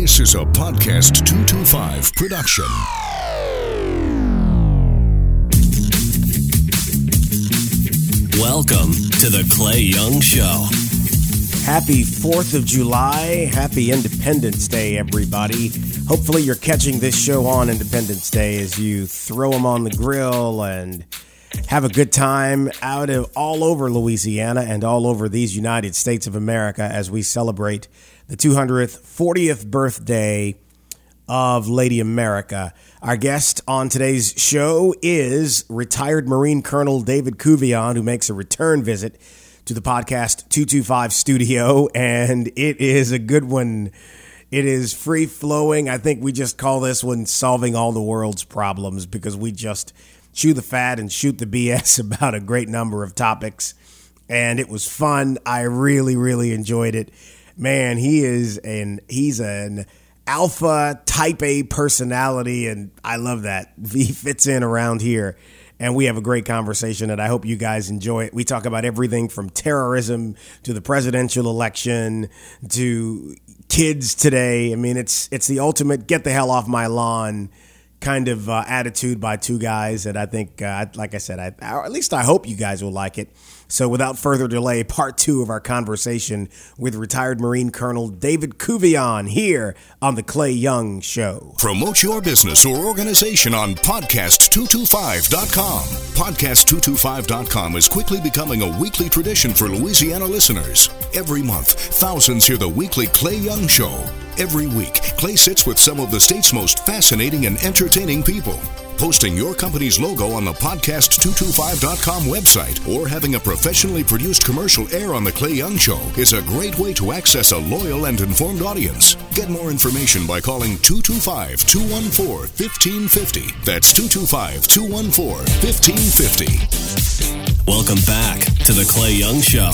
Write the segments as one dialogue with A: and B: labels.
A: This is a Podcast 225 production.
B: Welcome to the Clay Young Show.
C: Happy 4th of July. Happy Independence Day, everybody. Hopefully, you're catching this show on Independence Day as you throw them on the grill and have a good time out of all over Louisiana and all over these United States of America as we celebrate the 200th, 40th birthday of Lady America. Our guest on today's show is retired Marine Colonel David Couvillon, who makes a return visit to the podcast 225 studio, and it is a good one. It is free flowing. I think we just call this one solving all the world's problems because we just chew the fat and shoot the BS about a great number of topics. And it was fun. I really, really enjoyed it. Man, he is an he's an alpha type A personality, and I love that. He fits in around here. And we have a great conversation, and I hope you guys enjoy it. We talk about everything from terrorism to the presidential election to kids today. I mean, it's it's the ultimate get the hell off my lawn kind of uh, attitude by two guys that I think, uh, like I said, I, at least I hope you guys will like it. So, without further delay, part two of our conversation with retired Marine Colonel David Couvillon here on The Clay Young Show.
A: Promote your business or organization on podcast225.com. Podcast225.com is quickly becoming a weekly tradition for Louisiana listeners. Every month, thousands hear the weekly Clay Young Show. Every week, Clay sits with some of the state's most fascinating and entertaining people. Posting your company's logo on the podcast225.com website or having a professionally produced commercial air on The Clay Young Show is a great way to access a loyal and informed audience. Get more information by calling 225 214 1550. That's 225 214 1550.
B: Welcome back to the Clay Young Show.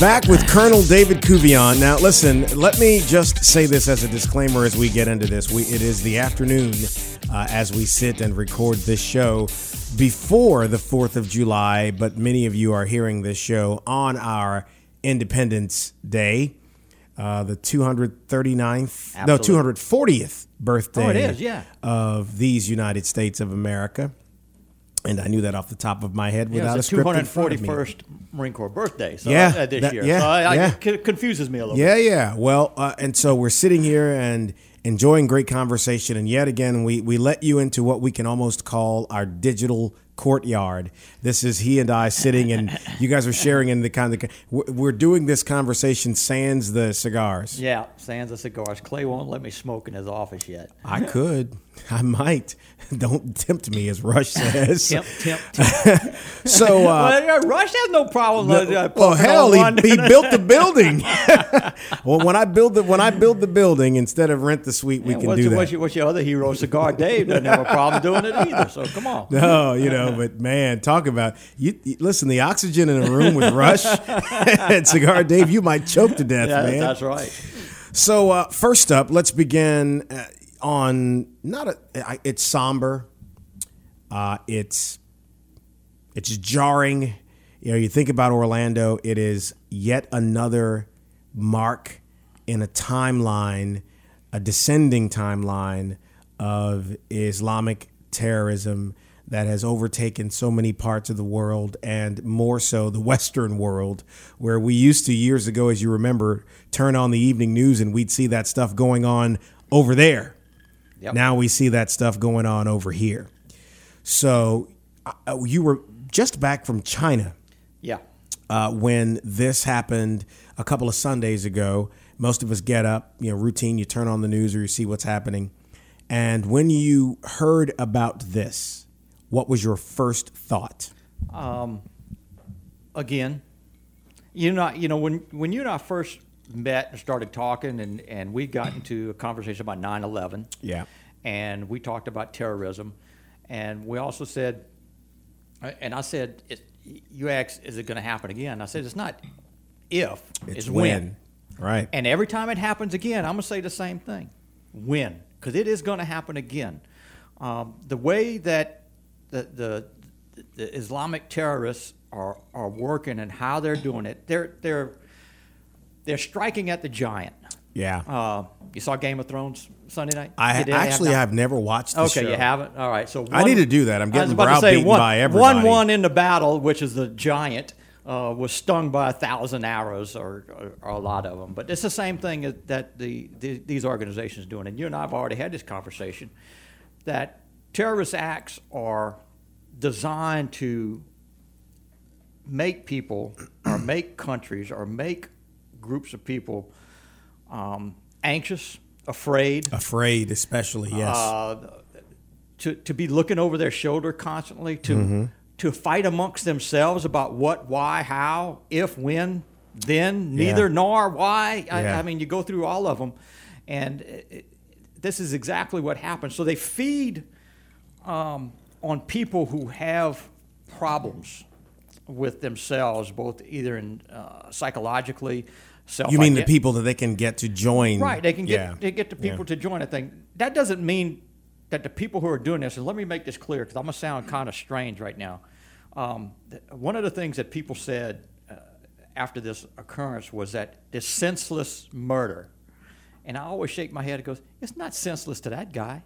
C: Back with Colonel David Couvillon. Now, listen, let me just say this as a disclaimer as we get into this. We, it is the afternoon uh, as we sit and record this show before the 4th of July, but many of you are hearing this show on our Independence Day, uh, the 239th, no, 240th birthday
D: Oh, it is, yeah.
C: of these United States of America. And I knew that off the top of my head
D: Yeah,
C: without
D: it's
C: a script in front
D: 241st Marine Corps birthday. So,
C: Yeah,
D: uh, this
C: that-
D: year.
C: yeah,
D: so I, I,
C: yeah.
D: it confuses me a little
C: Yeah,
D: bit.
C: yeah. Well, uh, and so we're sitting here and enjoying great conversation, and yet again, we we let you into what we can almost call our digital courtyard. This is he and I sitting, and you guys are sharing in the kind of we're we're doing this conversation sans the cigars.
D: Yeah, Sands of cigars. Clay won't let me smoke in his office yet.
C: I could, I might. Don't tempt me, as Rush says.
D: Temp, temp, temp.
C: So. Uh,
D: well, Rush has no problem. uh, uh,
C: well, hell, he, he built the building. well, when I build the when I build the building instead of rent the suite, we can
D: what's,
C: do
D: your-
C: that.
D: What's your, what's your other hero, Cigar Dave? Doesn't have a problem doing it either. So come on.
C: No, you know, but man, talk about you. you- Listen, the oxygen in a room with Rush and Cigar Dave, you might choke to death,
D: Yeah,
C: man.
D: that's right.
C: So, uh, first up, let's begin uh, on not a. It's somber. Uh, it's it's jarring. You know, you think about Orlando. It is yet another mark in a timeline, a descending timeline of Islamic terrorism that has overtaken so many parts of the world and more so the Western world, where we used to years ago, as you remember, turn on the evening news and we'd see that stuff going on over there.
D: Yep.
C: Now we see that stuff going on over here. So uh, you were just back from China
D: Yeah.
C: uh, when this happened a couple of Sundays ago. Most of us get up, you know, routine. You turn on the news or you see what's happening. And when you heard about this, what was your first thought?
D: again, you not you know when when you and I first met and started talking and and we got into a conversation about 9/11.
C: Yeah.
D: And we talked about terrorism, and we also said, and I said, it, you asked, is it going to happen again? I said, it's not if, it's, when.
C: Right.
D: And every time it happens again, I'm going to say the same thing when, because it is going to happen again. Um, the way that the, the, the Islamic terrorists are, are working and how they're doing it, they're, they're, they're striking at the giant.
C: yeah.
D: Uh, You saw Game of Thrones Sunday night?
C: I
D: did?
C: actually have never watched
D: Okay,
C: show.
D: you haven't. All right. So
C: I need to do that. I'm getting
D: about to say,
C: browbeaten
D: one,
C: by everybody.
D: One one in the battle, which is the giant, uh, was stung by a thousand arrows, or, or, or a lot of them. But it's the same thing that- that the, the these organizations are doing. And you and I have already had this conversation that terrorist acts are designed to make people or make countries or make groups of people um, anxious, afraid,
C: Afraid, especially, yes.
D: uh, to, to be looking over their shoulder constantly, to
C: Mm-hmm.
D: to fight amongst themselves about what, why, how, if, when, then, neither,
C: Yeah.
D: nor, why. I,
C: Yeah.
D: I mean, you go through all of them, and it, it- this is exactly what happens. So they feed um, on people who have problems with themselves, both either in uh, psychologically, self.
C: you mean the people that they can get to join?
D: Right, they can get
C: Yeah.
D: they get the people
C: Yeah.
D: to join a thing. That doesn't mean that the people who are doing this, and let me make this clear because I'm gonna sound kind of strange right now. Um, th- one of the things that people said uh, after this occurrence was that this senseless murder, and I always shake my head and goes, it's not senseless to that guy.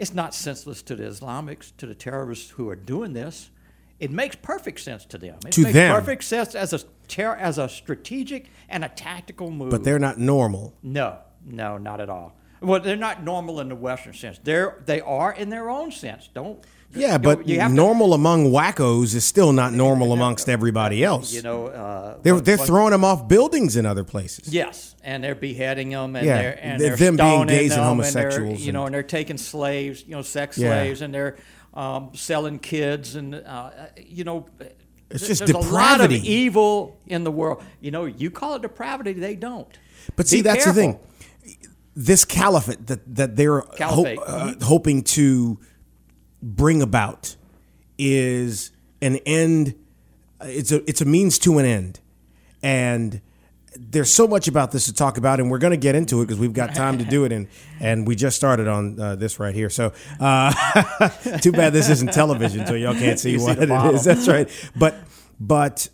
D: It's not senseless to the Islamics, to the terrorists who are doing this. It makes perfect sense to them. It
C: To
D: makes
C: them.
D: perfect sense as a ter- as a strategic and a tactical move.
C: But they're not normal.
D: No, no, not at all. Well, they're not normal in the Western sense. They're they are in their own sense. Don't.
C: Yeah, but
D: you have to-
C: normal among wackos is still not normal amongst everybody else.
D: you know, uh,
C: they're they're throwing them off buildings in other places.
D: Yes, and they're beheading them, and
C: Yeah,
D: they're and
C: they're- them being gays and homosexuals
D: they're, you know,
C: and-
D: and they're taking slaves, you know, sex
C: Yeah.
D: slaves, and they're um, selling kids, and uh, you know,
C: It's just
D: there's a lot of
C: depravity.
D: evil in the world. You know, you call it depravity, they don't.
C: But see,
D: Be
C: that's
D: careful.
C: the thing. This caliphate that that they're ho- uh, hoping to bring about is an end. It's a it's a means to an end, and there's so much about this to talk about, and we're going to get into it because we've got time to do it, and and we just started on uh, this right here. So, uh, too bad this isn't television, so y'all can't see
D: You
C: what
D: the
C: it is. That's right. But but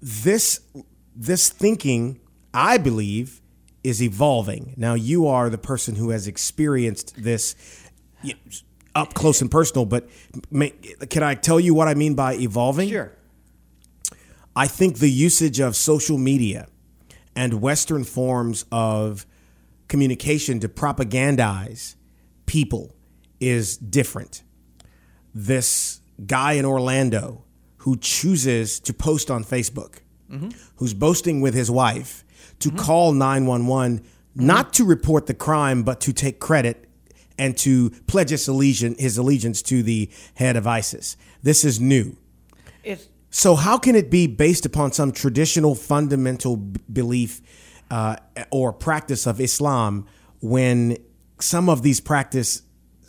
C: this this thinking, I believe, is evolving. Now you are the person who has experienced this up close and personal. But ma- can I tell you what I mean by evolving?
D: Sure.
C: I think the usage of social media and Western forms of communication to propagandize people is different. This guy in Orlando who chooses to post on Facebook, mm-hmm. who's boasting with his wife to mm-hmm. call 911, not mm-hmm. to report the crime, but to take credit and to pledge his allegiance, his allegiance to the head of ISIS. This is new.
D: It's
C: So how can it be based upon some traditional fundamental b- belief uh, or practice of Islam when some of these practice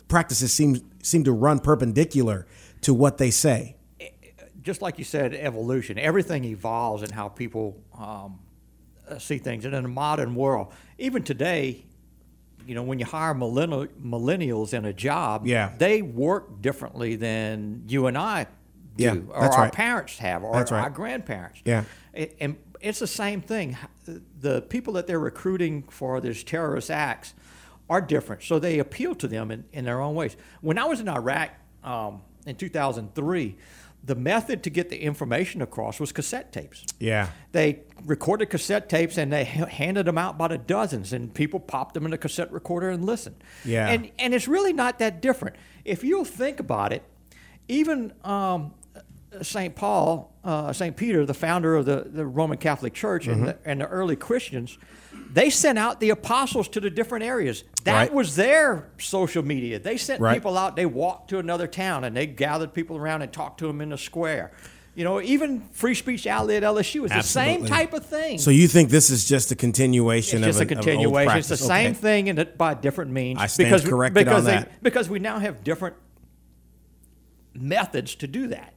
C: practices seem seem to run perpendicular to what they say?
D: just like you said, evolution. Everything evolves in how people um, see things. And in the modern world, even today, you know, when you hire millennial, millennials in a job,
C: Yeah.
D: they work differently than you and I do,
C: Yeah,
D: or our
C: right.
D: parents have, or
C: right.
D: our grandparents.
C: Yeah.
D: And it's the same thing. The people that they're recruiting for these terrorist acts are different, so they appeal to them in, in their own ways. When I was in Iraq um, in 2003, the method to get the information across was cassette tapes.
C: Yeah.
D: They recorded cassette tapes and they handed them out by the dozens, and people popped them in a cassette recorder and listened.
C: Yeah.
D: And and it's really not that different. If you'll think about it, even um, St. Paul, uh, St. Peter, the founder of the, the Roman Catholic Church and, the, and the early Christians, they sent out the apostles to the different areas. That
C: Right.
D: was their social media. They sent
C: Right.
D: people out, they walked to another town and they gathered people around and talked to them in the square. You know, even Free Speech Alley at LSU is the same type of thing.
C: So you think this is just a continuation
D: It's just
C: of
D: a
C: old
D: continuation. It's the
C: practice.
D: same thing, and by different means.
C: I stand
D: because
C: corrected
D: because
C: on
D: they-
C: that.
D: because we now have different methods to do that.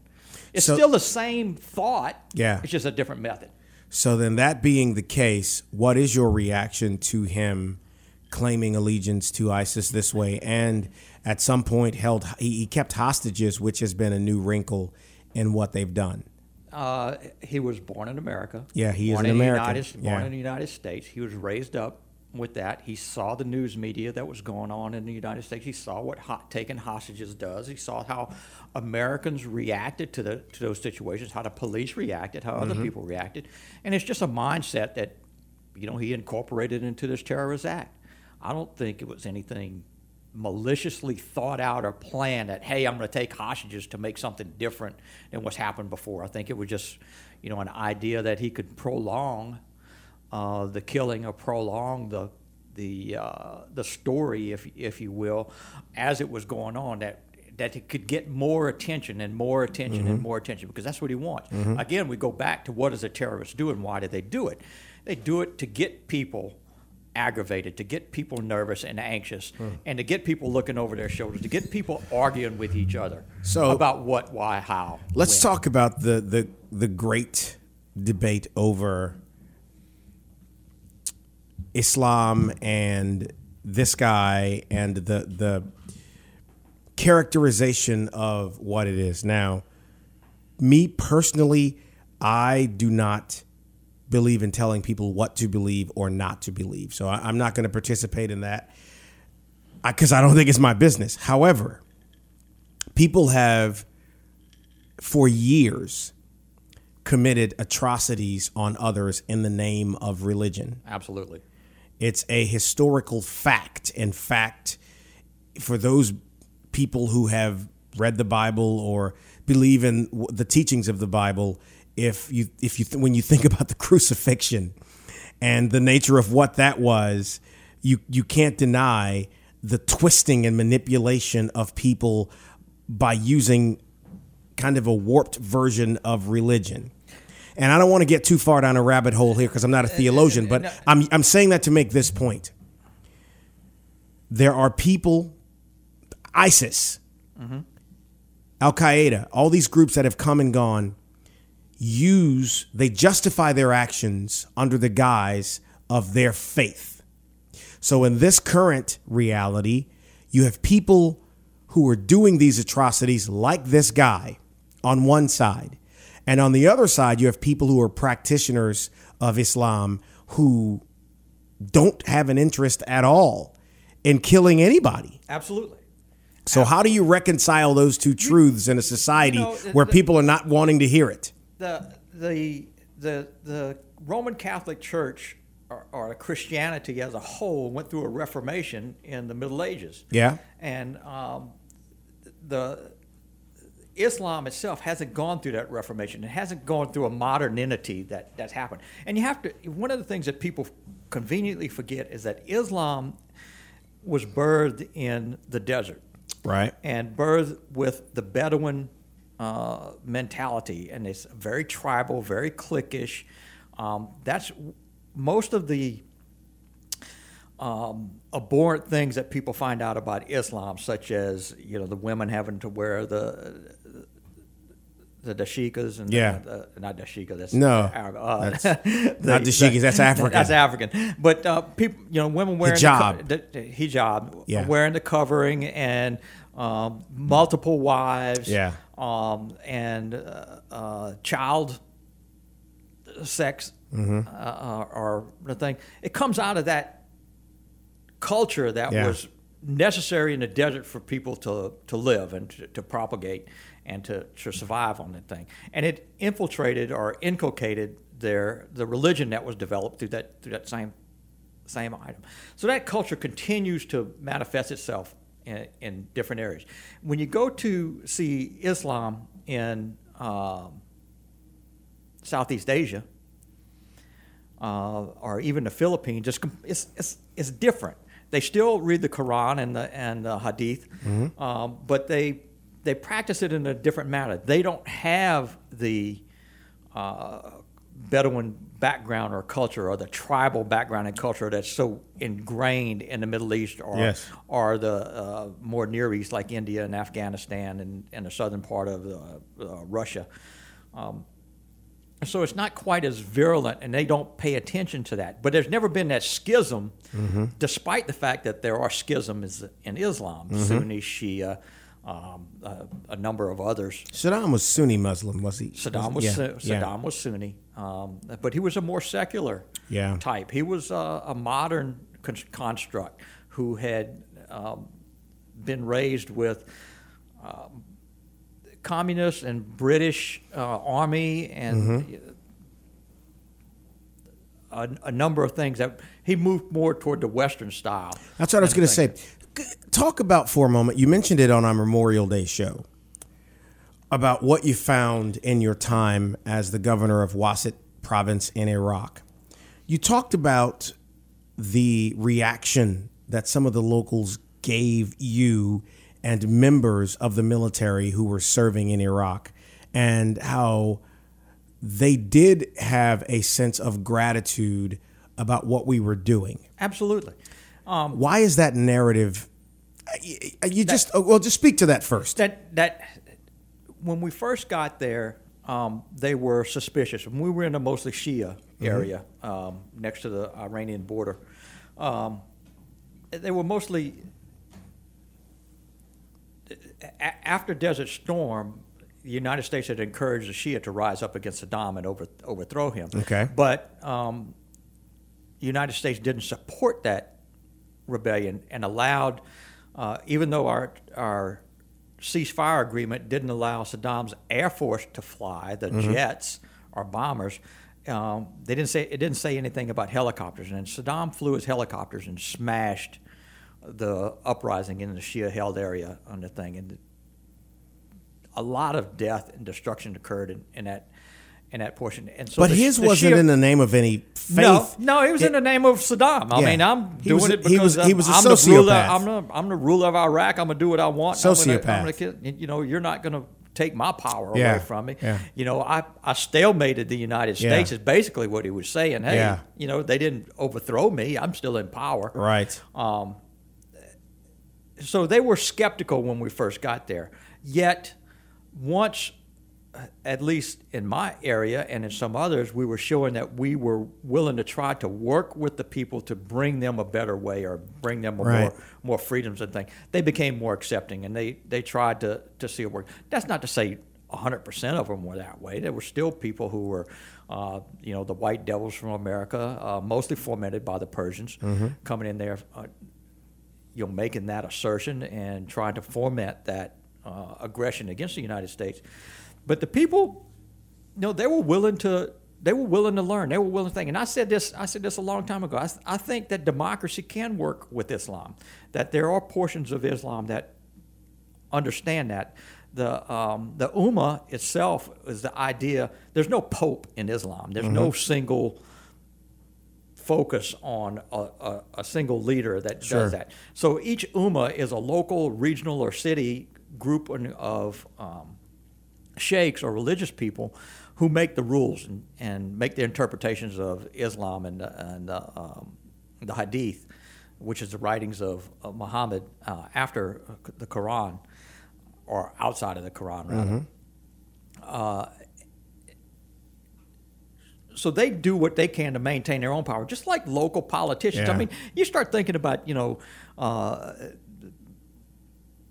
D: It's
C: So-
D: still the same thought.
C: Yeah.
D: it's just a different method.
C: So then, that being the case, what is your reaction to him claiming allegiance to ISIS this way, and at some point held he, he kept hostages, which has been a new wrinkle in what they've done.
D: Uh, he was born in America.
C: Yeah, he is an American.
D: United,
C: Yeah.
D: Born in the United States. He was raised up with that. He saw the news media that was going on in the United States. He saw what hot, taking hostages does. He saw how Americans reacted to the to those situations, how the police reacted, how other mm-hmm. people reacted, and it's just a mindset that you know he incorporated into this terrorist act. I don't think it was anything maliciously thought out or planned that hey i'm going to take hostages to make something different than what's happened before i think it was just you know an idea that he could prolong uh, the killing or prolong the the uh, the story if if you will as it was going on that that it could get more attention and more attention and more attention because that's what he wants again we go back to what does a terrorist do and why do they do it they do it to get people aggravated, to get people nervous and anxious,
C: Hmm.
D: and to get people looking over their shoulders, to get people arguing with each other
C: So-
D: about what, why, how.
C: Let's
D: when.
C: talk about the, the the great debate over Islam and this guy and the the characterization of what it is. Now, me personally, I do not believe in telling people what to believe or not to believe. So I, I'm not going to participate in that because I, don't think it's my business. However, people have for years committed atrocities on others in the name of religion.
D: Absolutely.
C: It's a historical fact. In fact, for those people who have read the Bible or believe in the teachings of the Bible, if you if you when you think about the crucifixion and the nature of what that was, you you can't deny the twisting and manipulation of people by using kind of a warped version of religion. And I don't want to get too far down a rabbit hole here because I'm not a uh, theologian, uh, but I'm, I'm saying that to make this point. There are people, ISIS, mm-hmm. Al Qaeda, all these groups that have come and gone, use, they justify their actions under the guise of their faith. So in this current reality, you have people who are doing these atrocities like this guy on one side. And on the other side, you have people who are practitioners of Islam who don't have an interest at all in killing anybody.
D: Absolutely.
C: So how do you reconcile those two truths in a society
D: know,
C: where
D: the-
C: people are not wanting to hear it?
D: The, the, the, the Roman Catholic Church or, or Christianity as a whole went through a reformation in the Middle Ages.
C: Yeah.
D: And um, the Islam itself hasn't gone through that reformation. It hasn't gone through a modernity that, that's happened. And you have to, one of the things that people conveniently forget is that Islam was birthed in the desert
C: Right.
D: and birthed with the Bedouin uh, mentality, and it's very tribal, very cliquish. Um, that's most of the um, abhorrent things that people find out about Islam, such as you know the women having to wear the the dashikas and
C: Yeah.
D: the, the, not dashika. That's
C: No,
D: uh,
C: that's
D: the-
C: not dashikas, that's African.
D: That's African. But uh, people, you know, women wearing
C: Hijab.
D: The, the, hijab,
C: Yeah.
D: wearing the covering, and um, multiple wives,
C: Yeah.
D: um, and uh, uh, child sex
C: Mm-hmm.
D: uh, uh, or the thing. It comes out of that culture that
C: Yeah.
D: was necessary in the desert for people to, to live and to, to propagate and to, to survive on that thing. And it infiltrated or inculcated their the religion that was developed through that through that same same item. So that culture continues to manifest itself in, in different areas. When you go to see Islam in um, Southeast Asia, uh, or even the Philippines, it's, it's, it's, it's different. They still read the Quran and the, and the Hadith, um, but they, they practice it in a different manner. They don't have the uh, Bedouin background or culture or the tribal background and culture that's so ingrained in the Middle East or,
C: Yes.
D: or the uh, more Near East like India and Afghanistan and, and the southern part of uh, uh, Russia. Um, so it's not quite as virulent, and they don't pay attention to that. But there's never been that schism, despite the fact that there are schisms in Islam, Sunni, Shia, um, uh, a number of others.
C: Saddam was Sunni Muslim, was he?
D: Saddam was
C: yeah.
D: Su-
C: yeah.
D: Saddam was Sunni, um, but he was a more secular
C: Yeah.
D: type. He was uh, a modern con- construct, who had um, been raised with um, communist and British uh, army and a, a number of things that he moved more toward the Western style.
C: That's what I was going to say. Talk about for a moment. You mentioned it on our Memorial Day show about what you found in your time as the governor of Wasit province in Iraq. You talked about the reaction that some of the locals gave you and members of the military who were serving in Iraq and how they did have a sense of gratitude about what we were doing.
D: Absolutely.
C: Why is that narrative? You just oh, well, just speak to that first.
D: that that when we first got there, um, they were suspicious. We were in a mostly Shia area um, next to the Iranian border, um, they were mostly a- after Desert Storm. The United States had encouraged the Shia to rise up against Saddam and over, overthrow him.
C: Okay.
D: but um, the United States didn't support that rebellion and allowed, uh, even though our our ceasefire agreement didn't allow Saddam's air force to fly, the jets or bombers. Um, they didn't say it didn't say anything about helicopters, and Saddam flew his helicopters and smashed the uprising in the Shia-held area on the thing, and a lot of death and destruction occurred in, in that in that portion. And so,
C: But
D: the-
C: his
D: the
C: wasn't
D: Shia-
C: in the name of any faith.
D: no, no, it was in the name of Saddam. I
C: Yeah.
D: mean, I'm doing
C: was
D: it
C: he
D: because
C: was- he was a
D: I'm, the ruler.
C: sociopath.
D: I'm the I'm the ruler of Iraq. I'm gonna do what I want. I'm gonna- I'm
C: Sociopath.
D: gonna you know, you're not gonna take my power
C: Yeah,
D: away from me.
C: yeah.
D: You know, I I stalemated the United
C: Yeah.
D: States is basically what he was saying. Hey,
C: Yeah.
D: you know, they didn't overthrow me. I'm still in power.
C: Right.
D: Um, so they were skeptical when we first got there. Yet, once, at least in my area and in some others, we were showing that we were willing to try to work with the people to bring them a better way or bring them
C: Right.
D: more more freedoms and things. They became more accepting and they they tried to to see it work. That's not to say. 100% of them were that way. There were still people who were, uh, you know, the white devils from America, uh, mostly fomented by the Persians, coming in there, uh, you know, making that assertion and trying to foment that uh, aggression against the United States. But the people, you know, they were willing to. They were willing to learn. They were willing to think. And I said this. I said this a long time ago. I, I think that democracy can work with Islam. That there are portions of Islam that understand that. The um, the Ummah itself is the idea. There's no pope in Islam. There's no single focus on a, a, a single leader that
C: Sure.
D: does that. So each Ummah is a local, regional, or city group of um, sheikhs or religious people who make the rules and, and make the interpretations of Islam and, the- and the, um, the Hadith, which is the writings of, of Muhammad uh, after the Quran, or outside of the Quran, rather. Uh, so they do what they can to maintain their own power, just like local politicians.
C: Yeah.
D: I mean, you start thinking about, you know, uh,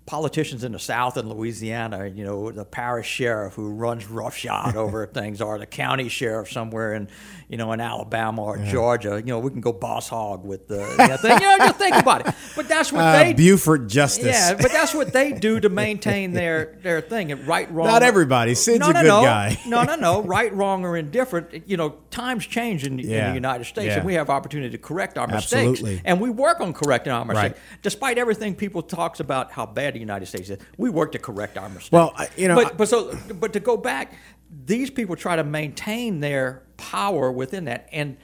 D: politicians in the South and Louisiana, you know, the parish sheriff who runs roughshod over things, or the county sheriff somewhere in, you know, in Alabama or Georgia. You know, we can go boss hog with the that thing. You know, just think about it. But that's what
C: Uh,
D: they
C: Buford Justice.
D: yeah, but that's what they do to maintain their their thing. And right, wrong.
C: Not everybody. Sid's
D: no,
C: a good
D: no.
C: guy.
D: no, no, no. Right, wrong, or indifferent. You know, times change in, in the United States,
C: Yeah.
D: and we have opportunity to correct our mistakes. And we work on correcting our mistakes,
C: Right.
D: despite everything people talks about how bad the United States is. We work to correct our mistakes.
C: Well, you know,
D: but but so but to go back, these people try to maintain their power within that, and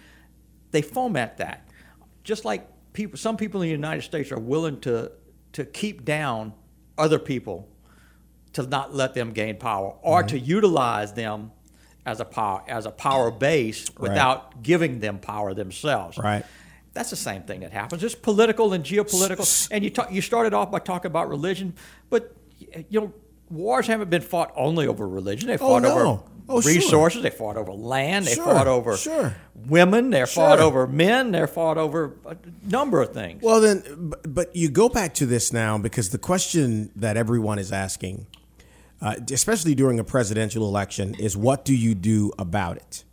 D: they foment that. Just like people, some people in the United States are willing to to keep down other people to not let them gain power, or to mm-hmm. utilize them as a power as a power base without giving them power themselves.
C: Right.
D: That's the same thing that happens. It's political and geopolitical. And you talk, you started off by talking about religion, but you know wars haven't been fought only over religion. They fought
C: no.
D: over
C: Oh, sure.
D: resources. They fought over land. They
C: Sure,
D: fought over
C: sure.
D: women. They fought over men. They fought over a number of things.
C: Well, then, but- but you go back to this now because the question that everyone is asking, uh, especially during a presidential election, is what do you do about it?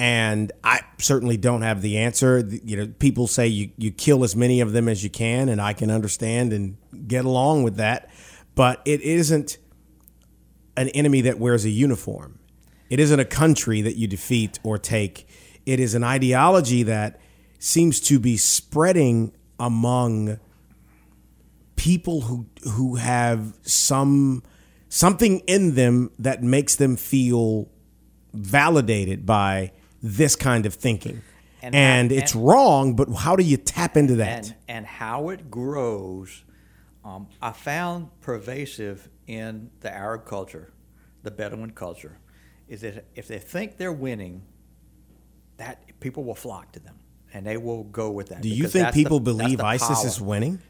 C: And I certainly don't have the answer. You know, people say you, you kill as many of them as you can, and I can understand and get along with that. But it isn't an enemy that wears a uniform. It isn't a country that you defeat or take. It is an ideology that seems to be spreading among people who who have some something in them that makes them feel validated by this kind of thinking. And, and, it's and, wrong, but how do you tap into that?
D: And, and how it grows, um, I found pervasive in the Arab culture, the Bedouin culture, is that if they think they're winning, that people will flock to them and they will go with that.
C: Do you think people the, believe ISIS is winning?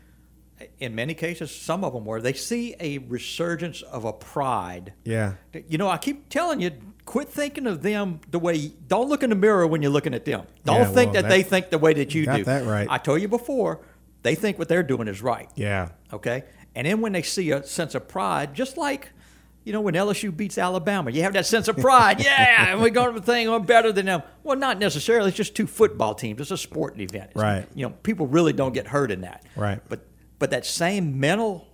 D: In many cases, some of them were. They see a resurgence of a pride.
C: Yeah.
D: You know, I keep telling you, quit thinking of them the way. Don't look in the mirror when you're looking at them. Don't yeah, think well, that, they think the way that you,
C: you got
D: do.
C: That right.
D: I told you before, they think what they're doing is right.
C: Yeah.
D: Okay. And then when they see a sense of pride, just like you know, when LSU beats Alabama, you have that sense of pride. yeah, and we're going to the thing, I'm better than them. Well, not necessarily. It's just two football teams. It's a sporting event. It's,
C: right.
D: You know, people really don't get hurt in that.
C: Right.
D: But but that same mental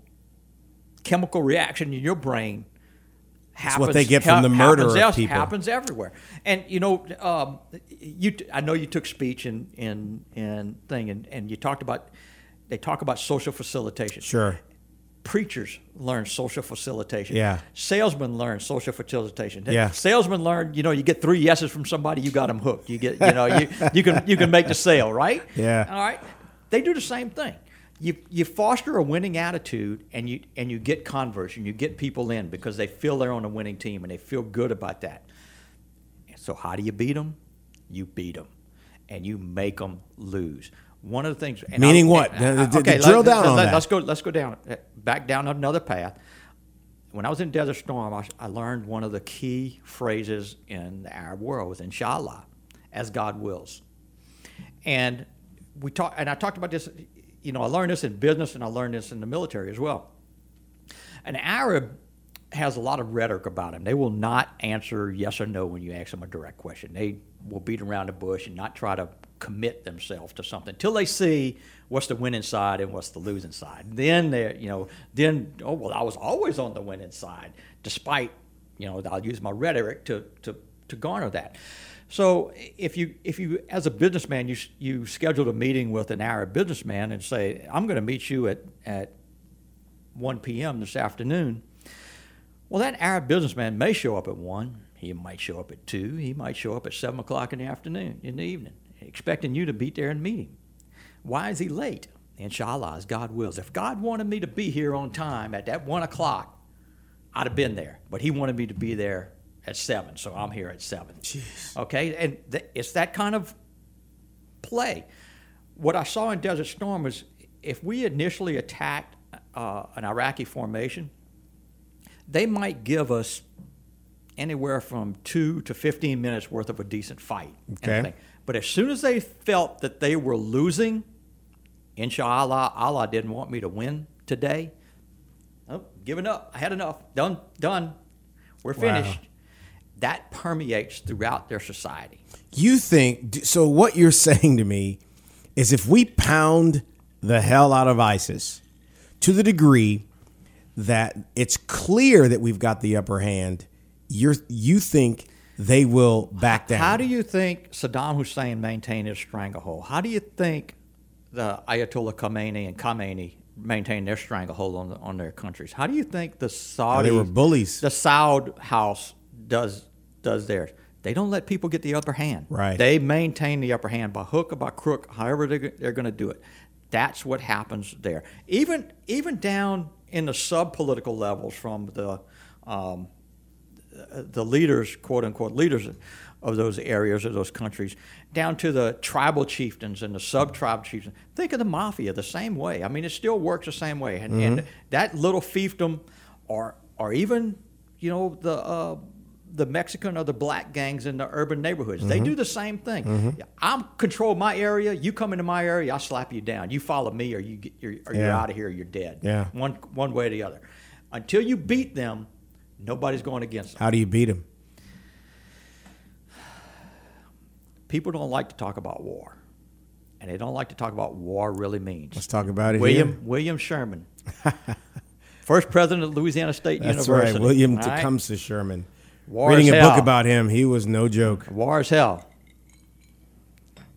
D: chemical reaction in your brain happens.
C: It's what they get from the murder
D: happens,
C: of people.
D: Happens everywhere. And you know, um, you I know you took speech and in in thing, and, and you talked about they talk about social facilitation.
C: Sure
D: preachers learn social facilitation.
C: Yeah.
D: Salesmen learn social facilitation.
C: Yeah.
D: Salesmen learn, you know, you get three yeses from somebody, you got them hooked. You get, you know, you, you can you can make the sale, right?
C: Yeah.
D: All right. They do the same thing. You you foster a winning attitude and you and you get converts and you get people in because they feel they're on a winning team and they feel good about that. So how do you beat them? You beat them, and you make them lose one of the things.
C: Meaning what? okay, drill
D: let,
C: down
D: let,
C: on
D: let,
C: that.
D: Let's go. Let's go down uh, back down another path. When I was in Desert Storm, I, I learned one of the key phrases in the Arab world was "Inshallah," as God wills. And we talk, and I talked about this. You know, I learned this in business, and I learned this in the military as well. An Arab has a lot of rhetoric about him. They will not answer yes or no when you ask them a direct question. They will beat around the bush and not try to commit themselves to something until they see what's the winning side and what's the losing side. Then they, you know, then oh well, I was always on the winning side, despite you know I'll use my rhetoric to to to garner that. So if you if you as a businessman you you scheduled a meeting with an Arab businessman and say I'm going to meet you at at 1 p.m. this afternoon. Well, that Arab businessman may show up at one. He might show up at two. He might show up at seven o'clock in the afternoon, in the evening expecting you to be there and meet him. Why is he late? Inshallah, as God wills. If God wanted me to be here on time at that one o'clock, I'd have been there. But He wanted me to be there at seven, so I'm here at seven.
C: Jeez.
D: Okay, and th- it's that kind of play. What I saw in Desert Storm was if we initially attacked uh, an Iraqi formation, they might give us anywhere from two to 15 minutes worth of a decent fight.
C: Okay.
D: But as soon as they felt that they were losing, inshallah, Allah didn't want me to win today. Oh, giving up. I had enough. Done. Done. We're finished. Wow. That permeates throughout their society.
C: You think so? What you're saying to me is if we pound the hell out of ISIS to the degree that it's clear that we've got the upper hand, you're you think they will back down.
D: How do you think Saddam Hussein maintained his stranglehold? How do you think the Ayatollah Khomeini and Khamenei maintained their stranglehold on the, on their countries? How do you think the Saudi
C: oh, they were bullies?
D: The Saud House does does theirs. They don't let people get the upper hand.
C: Right.
D: They maintain the upper hand by hook or by crook, however they're, they're going to do it. That's what happens there. Even even down in the sub political levels, from the um, the leaders, quote unquote, leaders of those areas or those countries, down to the tribal chieftains and the sub tribe chieftains. Think of the mafia the same way. I mean, it still works the same way. And, mm-hmm. and that little fiefdom, or or even, you know, the uh, the Mexican or the black gangs in the urban neighborhoods, mm-hmm. they do the same thing. Mm-hmm. I'm control my area. You come into my area, I slap you down. You follow me, or you get, you're, or yeah. you're out of here. You're dead.
C: Yeah.
D: One one way or the other. Until you beat them Nobody's going against them.
C: How do you beat them?
D: people don't like to talk about war, and they don't like to talk about what war really means.
C: Let's talk about it
D: William
C: here.
D: William Sherman, first president of Louisiana State
C: That's
D: University.
C: right, William
D: right?
C: Tecumseh Sherman.
D: War
C: Reading a book about him, he was no joke.
D: War is hell.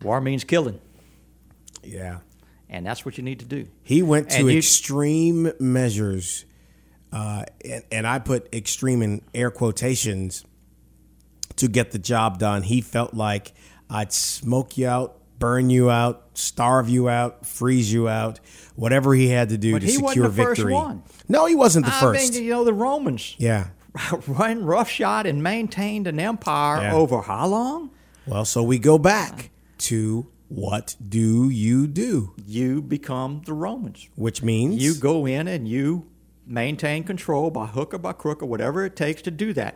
D: War means killing,
C: Yeah.
D: and that's what you need to do.
C: He went to
D: And you-
C: extreme measures, uh, and, and I put extreme in air quotations to get the job done. He felt like I'd smoke you out, burn you out, starve you out, freeze you out, whatever he had to do
D: But
C: to
D: he wasn't
C: secure
D: the first
C: victory.
D: one.
C: No, he wasn't the
D: I
C: first.
D: mean, you know, the Romans
C: yeah.
D: ran roughshod and maintained an empire
C: Yeah.
D: over how long?
C: Well, so we go back to what do you do?
D: You become the Romans.
C: Which means
D: You go in and you maintain control by hook or by crook or whatever it takes to do that.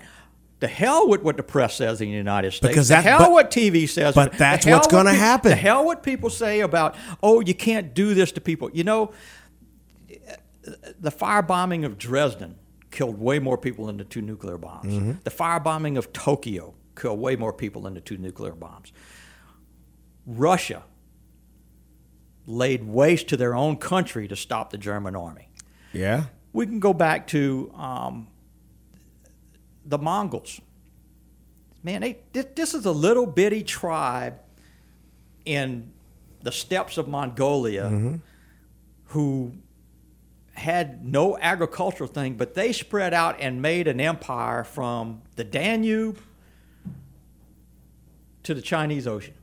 D: The hell with what the press says in the United States.
C: Because
D: the hell
C: but-
D: what TV says.
C: but that's what's gonna happen.
D: The hell what people say about oh you can't do this to people. You know, the firebombing of Dresden killed way more people than the two nuclear bombs.
C: Mm-hmm.
D: The firebombing of Tokyo killed way more people than the two nuclear bombs. Russia laid waste to their own country to stop the German army.
C: yeah.
D: We can go back to um, the Mongols. Man, they, this, this is a little bitty tribe in the steppes of Mongolia who had no agricultural thing, but they spread out and made an empire from the Danube to the Chinese Ocean,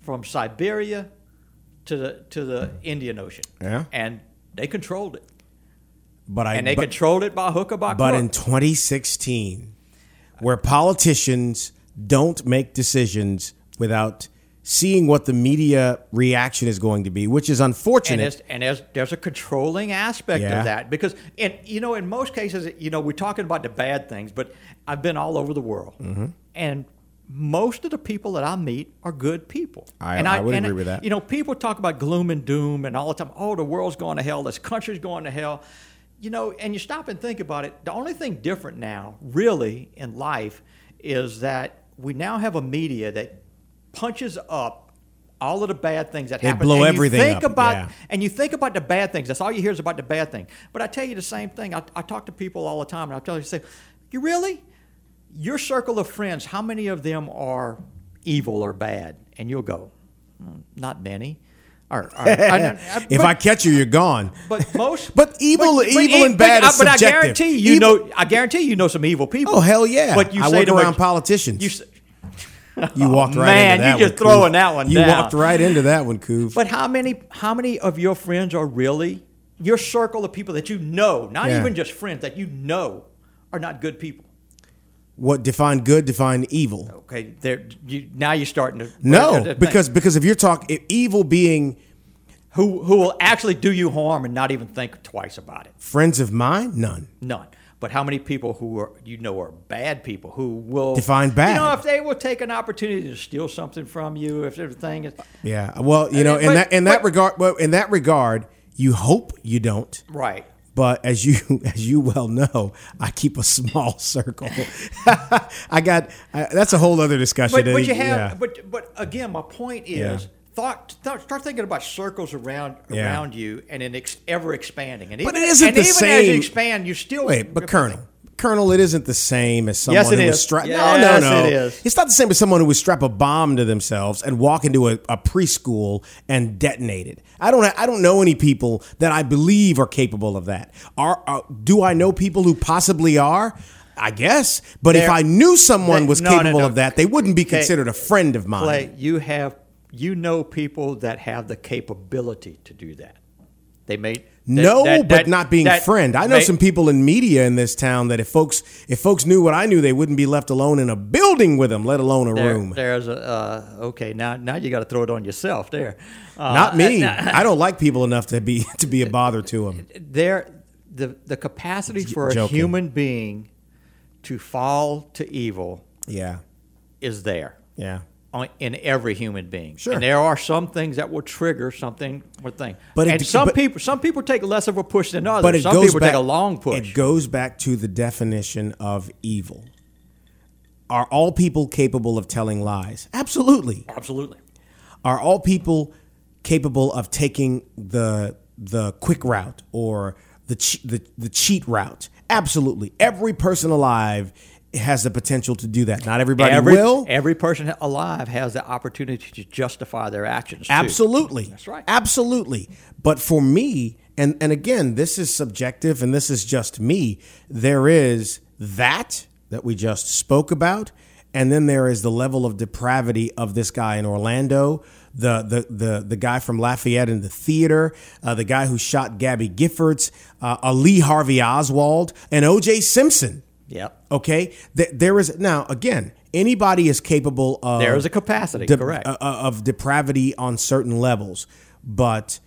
D: from Siberia to the to the Indian Ocean.
C: Yeah.
D: and they controlled it,
C: But I
D: and they
C: but,
D: controlled it by hook or by
C: but
D: crook.
C: in 2016, where politicians don't make decisions without seeing what the media reaction is going to be, which is
D: and,
C: unfortunate.
D: and there's, there's a controlling aspect
C: Yeah.
D: of that because and you know in most cases you know we're talking about the bad things but i've been all over the world
C: Mm-hmm.
D: and most of the people that i meet are good people
C: I-
D: and
C: I would
D: and,
C: agree with that.
D: you know people talk about gloom and doom and all the time oh the world's going to hell this country's going to hell you know and you stop and think about it the only thing different now really in life is that we now have a media that punches up all of the bad things that
C: They
D: happen.
C: blow
D: and you
C: everything
D: think
C: up,
D: about
C: yeah.
D: and you think about the bad things. That's all you hear is about the bad thing. But I tell you the same thing. I, I talk to people all the time, and I tell you, say, you really, your circle of friends, how many of them are evil or bad? And you'll go, "Mm, not many. Or, or- I- I-
C: if
D: but-
C: I catch you, you're gone.
D: but most,
C: But evil- evil and bad
D: but,
C: is
D: but I guarantee you
C: Evil-
D: know. I guarantee you know some evil people.
C: Oh hell yeah!
D: But you
C: I
D: say
C: work
D: to
C: around
D: a-
C: politicians.
D: You,
C: You oh, walked right
D: man,
C: into that
D: you just
C: one, Coop.
D: throwing that one
C: You
D: down.
C: walked right into that one, Coop.
D: But how many how many of your friends are really your circle of people that you know, not
C: Yeah.
D: even just friends that you know are not good people?
C: what define good, define evil.
D: Okay, they're, you, now you're starting to
C: No, because because if you're talking evil being
D: who who will actually do you harm and not even think twice about it?
C: friends of mine, none.
D: None. But how many people who are you know are bad people who will
C: Define bad.
D: You know, if they will take an opportunity to steal something from you, if everything is
C: Yeah. Well, you know, in
D: But-
C: that in that
D: but-
C: regard, well, in that regard, you hope you don't.
D: right.
C: But as you as you well know, I keep a small circle. I got I, that's a whole other discussion.
D: But, but you have,
C: Yeah.
D: but but again, my point is,
C: Yeah.
D: Thought, thought, start thinking about circles around
C: Yeah.
D: around you, and then ex, ever expanding. And
C: But it isn't
D: and
C: the
D: even as you
C: same-
D: expand, you still
C: Wait, but Colonel, Colonel, it isn't the same as someone
D: Yes, it
C: who was
D: is.
C: strapped.
D: Yes,
C: no, no, no.
D: it is.
C: It's not the same as someone who would strap a bomb to themselves and walk into a, a preschool and detonate it. I don't. I don't know any people that I believe are capable of that. Are, are do I know people who possibly are? I guess, but if I knew someone was
D: no, no,
C: capable
D: no.
C: of that, they wouldn't be considered a friend of mine.
D: Clay, you have, you know, people that have the capability to do that. They may that-
C: No,
D: that-
C: but
D: that-
C: not being friend. I know
D: may-
C: some people in media in this town that if folks if folks knew what I knew, they wouldn't be left alone in a building with them, let alone a
D: There,
C: room.
D: there's a uh, okay. Now, now you got to throw it on yourself. There, uh,
C: Not me. I don't like people enough to be to be a bother to them.
D: there the the capacity for a human being to fall to evil
C: Yeah,
D: is there
C: yeah.
D: In every human being.
C: Sure.
D: And there are some things that will trigger something or thing.
C: But it-
D: some
C: but-
D: people some people take less of a push than others.
C: But it
D: some
C: goes
D: people
C: back.
D: take a long push.
C: It goes back to the definition of evil. are all people capable of telling lies? Absolutely.
D: Absolutely.
C: Are all people capable of taking the the quick route or the the, the cheat route? Absolutely. Every person alive has the potential to do that. Not everybody
D: every,
C: will.
D: Every person alive has the opportunity to justify their actions. too.
C: Absolutely.
D: That's right.
C: Absolutely. But for me, and and again, this is subjective and this is just me, there is that that we just spoke about, and then there is the level of depravity of this guy in Orlando, the the the, the guy from Lafayette in the theater, uh, the guy who shot Gabby Giffords, uh, a Lee Harvey Oswald, and O.J. Simpson.
D: Yep.
C: Okay, Th- there is now again. Anybody is capable of
D: There is a capacity,
C: de-
D: correct.
C: uh, uh, of depravity on certain levels, but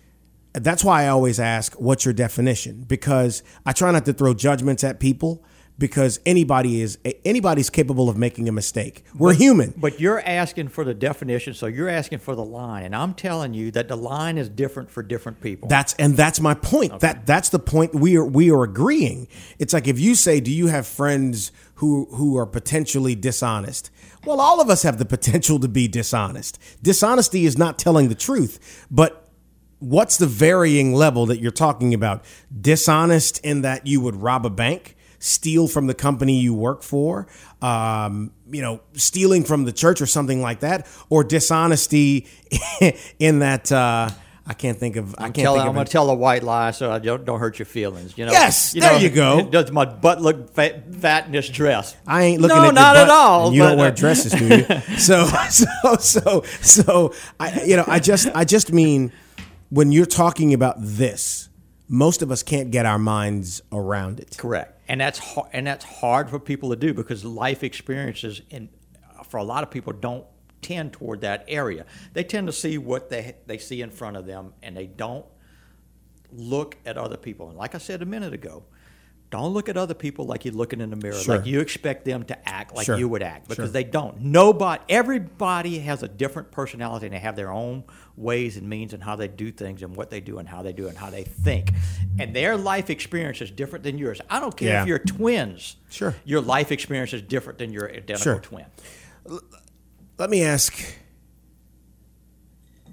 C: that's why I always ask, "What's your definition?" Because I try not to throw judgments at people because anybody is anybody's capable of making a mistake. We're human.
D: But you're asking for the definition, so you're asking for the line, and I'm telling you that the line is different for different people.
C: That's and that's my point. That that's the point we are we are agreeing. It's like if you say, "Do you have friends who who are potentially dishonest?" Well, all of us have the potential to be dishonest. Dishonesty is not telling the truth, but what's the varying level that you're talking about? Dishonest in that you would rob a bank, steal from the company you work for, um, you know, stealing from the church or something like that, or dishonesty in that uh, I can't think of. I can't
D: Tell,
C: think
D: I'm going to tell a white lie so I don't, don't hurt your feelings. You know.
C: Yes, there you go.
D: Does my butt look fat, fat in this dress?
C: I ain't looking
D: No,
C: at
D: not
C: butt,
D: at all,
C: you
D: but,
C: don't wear
D: uh,
C: dresses, do you? so, so, so, so, I, you know, I just, I just mean when you're talking about this, most of us can't get our minds around it.
D: Correct, and that's hard, and that's hard for people to do because life experiences, and for a lot of people, don't tend toward that area. They tend to see what they they see in front of them, and they don't look at other people. And like I said a minute ago, don't look at other people like you're looking in the mirror,
C: Sure.
D: like you expect them to act like
C: Sure.
D: you would act, because
C: Sure.
D: they don't. Nobody, everybody has a different personality, and they have their own ways and means and how they do things, and what they do, and how they do, and how they think, and their life experience is different than yours. I don't care
C: Yeah.
D: if you're twins.
C: Sure.
D: your life experience is different than your identical
C: Sure.
D: twin.
C: Let me ask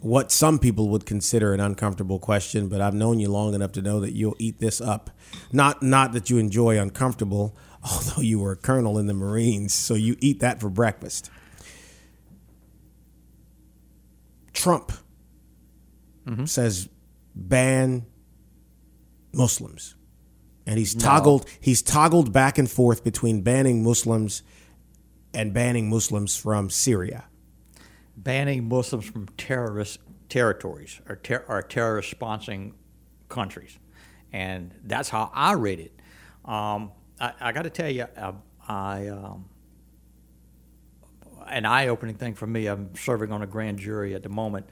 C: what some people would consider an uncomfortable question, but I've known you long enough to know that you'll eat this up. Not, not that you enjoy uncomfortable, although you were a colonel in the Marines, so you eat that for breakfast. Trump mm-hmm. says ban Muslims. And he's toggled he's toggled back and forth between banning Muslims and banning Muslims from Syria.
D: Banning Muslims from terrorist territories or, ter- or terrorist sponsoring countries. And that's how I read it. Um, I, I got to tell you, uh, I, um, an eye opening thing for me, I'm serving on a grand jury at the moment.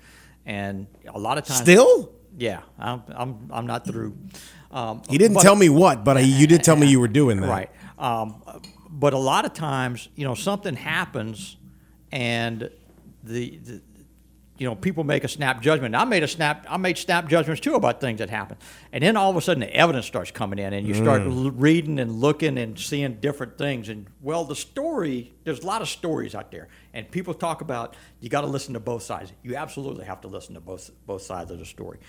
D: And a lot of times.
C: Still?
D: Yeah, I'm, I'm, I'm not through. Um,
C: He didn't
D: but-
C: tell me what, but you did tell me you were doing that.
D: Right. Um, but a lot of times, you know, something happens, and the, the you know people make a snap judgment. I made a snap. I made snap judgments too about things that happen, and then all of a sudden the evidence starts coming in, and you start l- reading and looking and seeing different things. And well, the story there's a lot of stories out there, and people talk about you got to listen to both sides. You absolutely have to listen to both both sides of the story.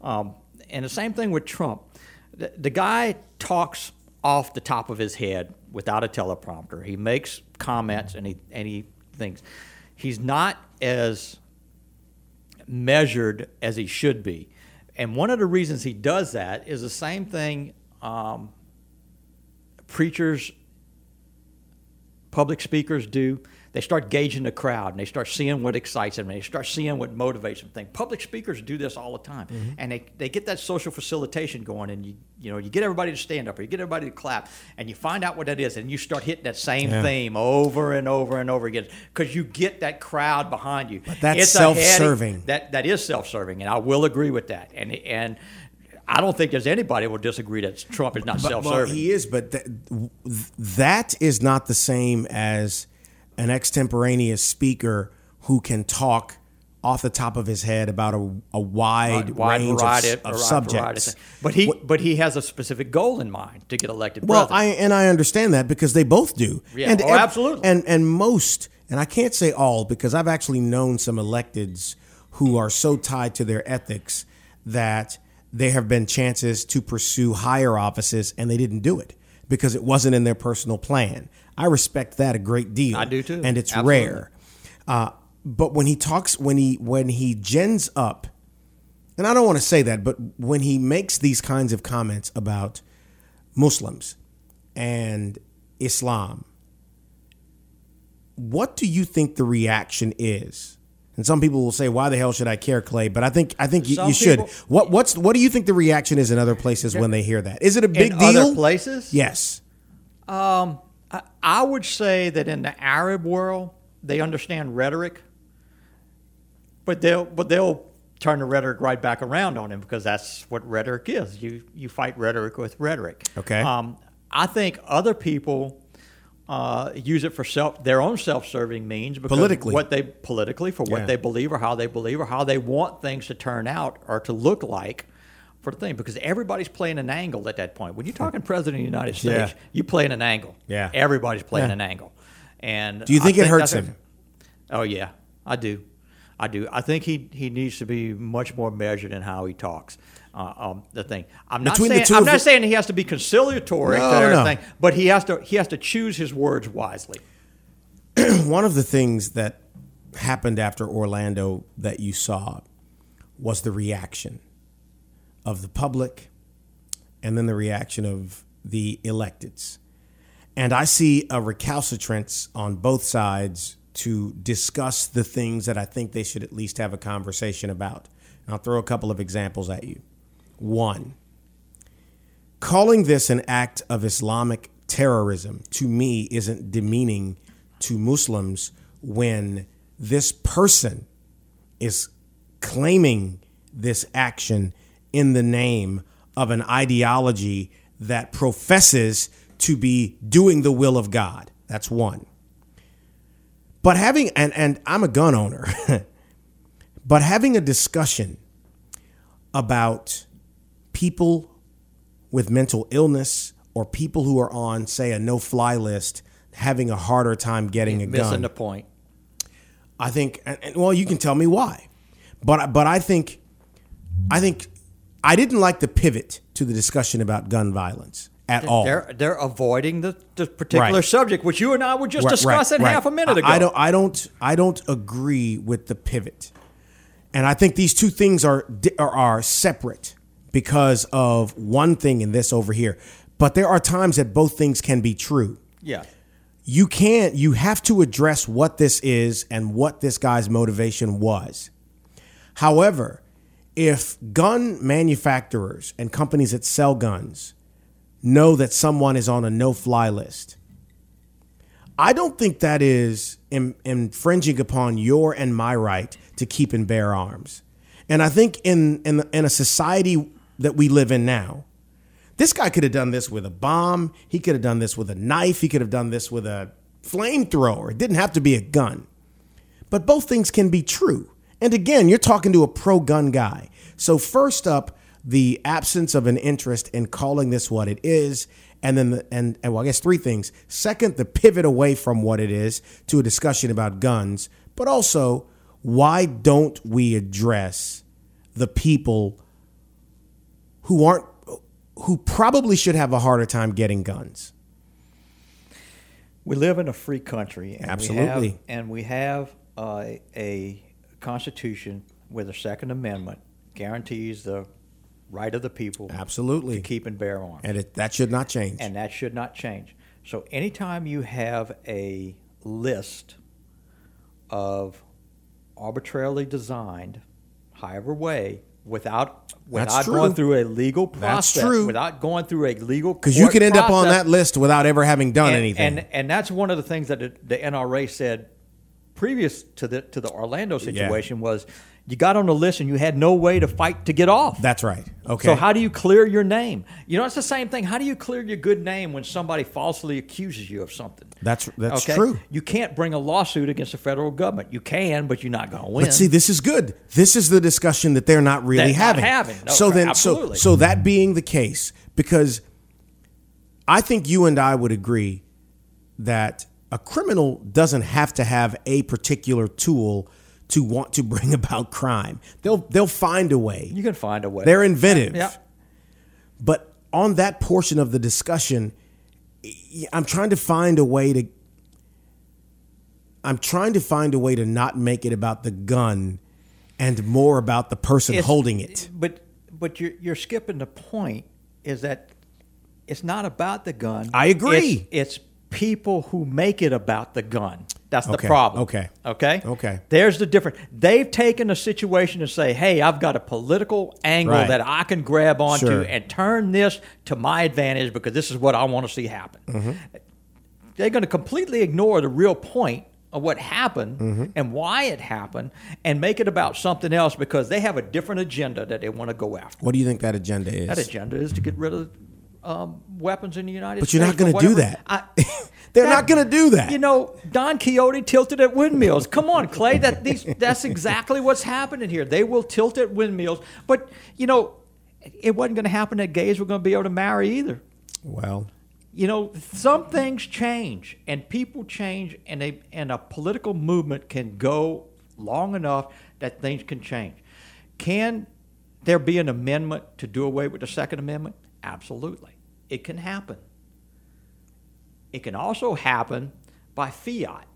D: Um, and the same thing with Trump. The, the guy talks off the top of his head without a teleprompter. He makes comments and he and he thinks he's not as measured as he should be. And one of the reasons he does that is the same thing um, preachers, public speakers do. They start gauging the crowd and they start seeing what excites them and they start seeing what motivates them. Think public speakers do this all the time, mm-hmm. and they, they get that social facilitation going, and you you know you get everybody to stand up or you get everybody to clap, and you find out what that is, and you start hitting that same
C: Yeah.
D: theme over and over and over again because you get that crowd behind you. But
C: that's self-serving.
D: That that is self-serving, and I will agree with that. And and I don't think there's anybody who will disagree that Trump is not
C: But-
D: self-serving.
C: Well, he is, but th- that is not the same as an extemporaneous speaker who can talk off the top of his head about a, a wide,
D: wide
C: range
D: variety,
C: of, of subjects.
D: variety. But he, but he has a specific goal in mind to get elected
C: Well,
D: president.
C: I and I understand that because they both do.
D: Yeah.
C: And
D: Oh, absolutely.
C: And and most, and I can't say all because I've actually known some electeds who are so tied to their ethics that there have been chances to pursue higher offices and they didn't do it because it wasn't in their personal plan. I respect that a great deal.
D: I do too.
C: and it's
D: Absolutely.
C: rare. Uh, but when he talks, when he when he gens up, and I don't want to say that, but when he makes these kinds of comments about Muslims and Islam, what do you think the reaction is? And some people will say, "Why the hell should I care, Clay?" But I think I think you,
D: Some
C: you should.
D: people-
C: what what's what do you think the reaction is in other places when they hear that? Is it a big deal?
D: in
C: deal?
D: other places,
C: Yes.
D: I, I would say that in the Arab world, they understand rhetoric, but they'll but they'll turn the rhetoric right back around on him because that's what rhetoric is. You you fight rhetoric with rhetoric.
C: Okay.
D: Um, I think other people uh, use it for self their own self-serving means because
C: Politically.
D: what they politically for what
C: Yeah.
D: they believe or how they believe or how they want things to turn out or to look like. For the thing, because everybody's playing an angle at that point. When you're talking president of the United States,
C: Yeah.
D: you playing an angle.
C: Yeah.
D: Everybody's playing
C: Yeah.
D: an angle. And
C: Do you
D: I
C: think it hurts
D: that's
C: him?
D: Oh yeah, I do. I do. I think he, he needs to be much more measured in how he talks. Uh, um, the thing I'm not
C: Between
D: saying I'm not
C: the-
D: saying he has to be conciliatory
C: No, no.
D: but he has to he has to choose his words wisely.
C: One of the things that happened after Orlando that you saw was the reaction of the public and then the reaction of the electeds. And I see a recalcitrance on both sides to discuss the things that I think they should at least have a conversation about. And I'll throw a couple of examples at you. One, calling this an act of Islamic terrorism to me isn't demeaning to Muslims when this person is claiming this action in the name of an ideology that professes to be doing the will of God. That's one. But having, and, and I'm a gun owner, but having a discussion about people with mental illness or people who are on, say, a no fly list having a harder time getting a
D: Missing
C: gun.
D: the point.
C: I think, and, and, well, you can tell me why, but but I think, I think, I didn't like the pivot to the discussion about gun violence at all.
D: They're they're avoiding the, the particular
C: Right.
D: subject, which you and I were just
C: Right,
D: discussing
C: right,
D: half a minute
C: I-
D: ago.
C: I don't, I don't, I don't agree with the pivot, and I think these two things are are, are separate because of one thing and this over here. But there are times that both things can be true.
D: yeah.
C: you can't you have to address what this is and what this guy's motivation was however if gun manufacturers and companies that sell guns know that someone is on a no-fly list i don't think that is in, infringing upon your and my right to keep and bear arms and i think in in, in a society that we live in now this guy could have done this with a bomb. He could have done this with a knife. He could have done this with a flamethrower. It didn't have to be a gun. But both things can be true. And again, you're talking to a pro gun guy. So, first up, the absence of an interest in calling this what it is. And then, the, and, and well, I guess three things. Second, the pivot away from what it is to a discussion about guns. But also, why don't we address the people who aren't who probably should have a harder time getting guns.
D: We live in a free country. And
C: Absolutely.
D: We have, and we have uh, a constitution with the Second Amendment guarantees the right of the people
C: Absolutely.
D: to keep and bear arms.
C: And it, that should not change.
D: and that should not change. So anytime you have a list of arbitrarily designed, however way, without without going through a legal process,
C: That's
D: process,
C: true.
D: without going through a legal
C: Because you can end up on that list without ever having done
D: and,
C: anything.
D: And and that's one of the things that the, the NRA said previous to the to the Orlando situation was You got on the list and you had no way to fight to get off.
C: That's right. Okay.
D: So how do you clear your name? You know, it's the same thing. How do you clear your good name when somebody falsely accuses you of something?
C: That's that's
D: Okay?
C: true.
D: You can't bring a lawsuit against the federal government. You can, but you're not going to win.
C: But see, this is good. This is the discussion that they're not really
D: They're not
C: having.
D: having. No,
C: so then,
D: absolutely.
C: so so that being the case, because I think you and I would agree that a criminal doesn't have to have a particular tool to want to bring about crime. They'll they'll find a way.
D: you can find a way.
C: They're inventive.
D: Yeah.
C: But on that portion of the discussion, I'm trying to find a way to I'm trying to find a way to not make it about the gun and more about the person
D: It's-
C: holding it.
D: But but you're you're skipping the point. Is that it's not about the gun.
C: I agree.
D: It's, it's people who make it about the gun. That's the
C: Okay,
D: problem.
C: okay,
D: Okay.
C: okay.
D: There's the difference. They've taken a situation and say, "Hey, I've got a political angle
C: Right.
D: that I can grab onto
C: Sure.
D: and turn this to my advantage because this is what I want to see happen."
C: Mm-hmm.
D: They're going to completely ignore the real point of what happened
C: Mm-hmm.
D: and why it happened and make it about something else because they have a different agenda that they want to go after.
C: What do you think that agenda is?
D: That agenda is to get rid of um, weapons in the United
C: But
D: States.
C: But you're not gonna do that.
D: I-
C: They're not gonna do that.
D: You know, Don Quixote tilted at windmills. Come on, Clay. That these that's exactly what's happening here. They will tilt at windmills, but you know, it wasn't going to happen that gays were going to be able to marry either.
C: well,
D: You know, some things change, and people change, and they and a political movement can go long enough that things can change. Can there be an amendment to do away with the Second Amendment? Absolutely, it can happen. It can also happen by fiat,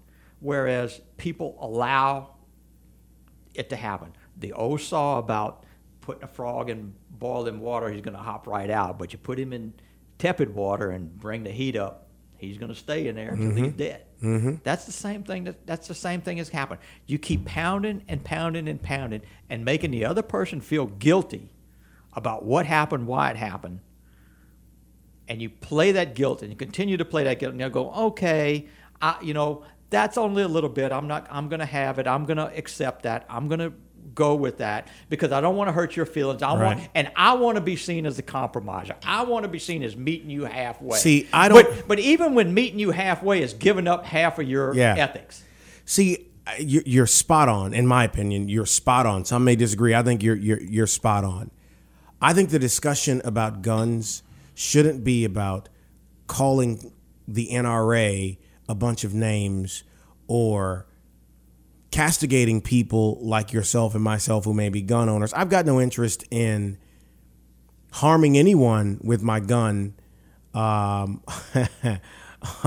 D: whereas people allow it to happen. The old saw about putting a frog in boiling water, he's going to hop right out. But you put him in tepid water and bring the heat up, he's going to stay in there until he's dead. Mm-hmm. That's the same thing. That, that's the same thing that's happened. You keep pounding and pounding and pounding and making the other person feel guilty about what happened, why it happened, and you play that guilt and you continue to play that guilt and you go okay I, you know that's only a little bit i'm not i'm going to have it i'm going to accept that i'm going to go with that because i don't want to hurt your feelings i want and i want to be seen as a compromiser i want to be seen as meeting you halfway
C: See, I don't-
D: but, but even when meeting you halfway is giving up half of your
C: Yeah.
D: ethics
C: See, you- you're spot on. In my opinion, you're spot on. Some may disagree. I think you're you're you're spot on. I think the discussion about guns shouldn't be about calling the NRA a bunch of names or castigating people like yourself and myself who may be gun owners. I've got no interest in harming anyone with my gun. Um,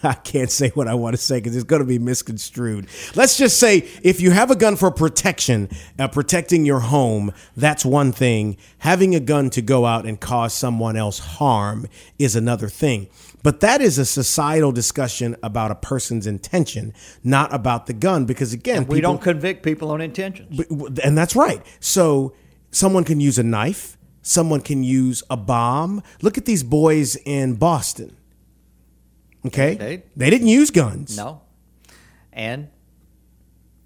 C: I can't say what I want to say because it's going to be misconstrued. Let's just say if you have a gun for protection, uh, protecting your home, that's one thing. Having a gun to go out and cause someone else harm is another thing. But that is a societal discussion about a person's intention, not about the gun. Because again,
D: we
C: people-
D: don't convict people on intentions
C: and that's right. So someone can use a knife, someone can use a bomb. Look at these boys in Boston. Okay?
D: They-
C: They didn't use guns.
D: No. And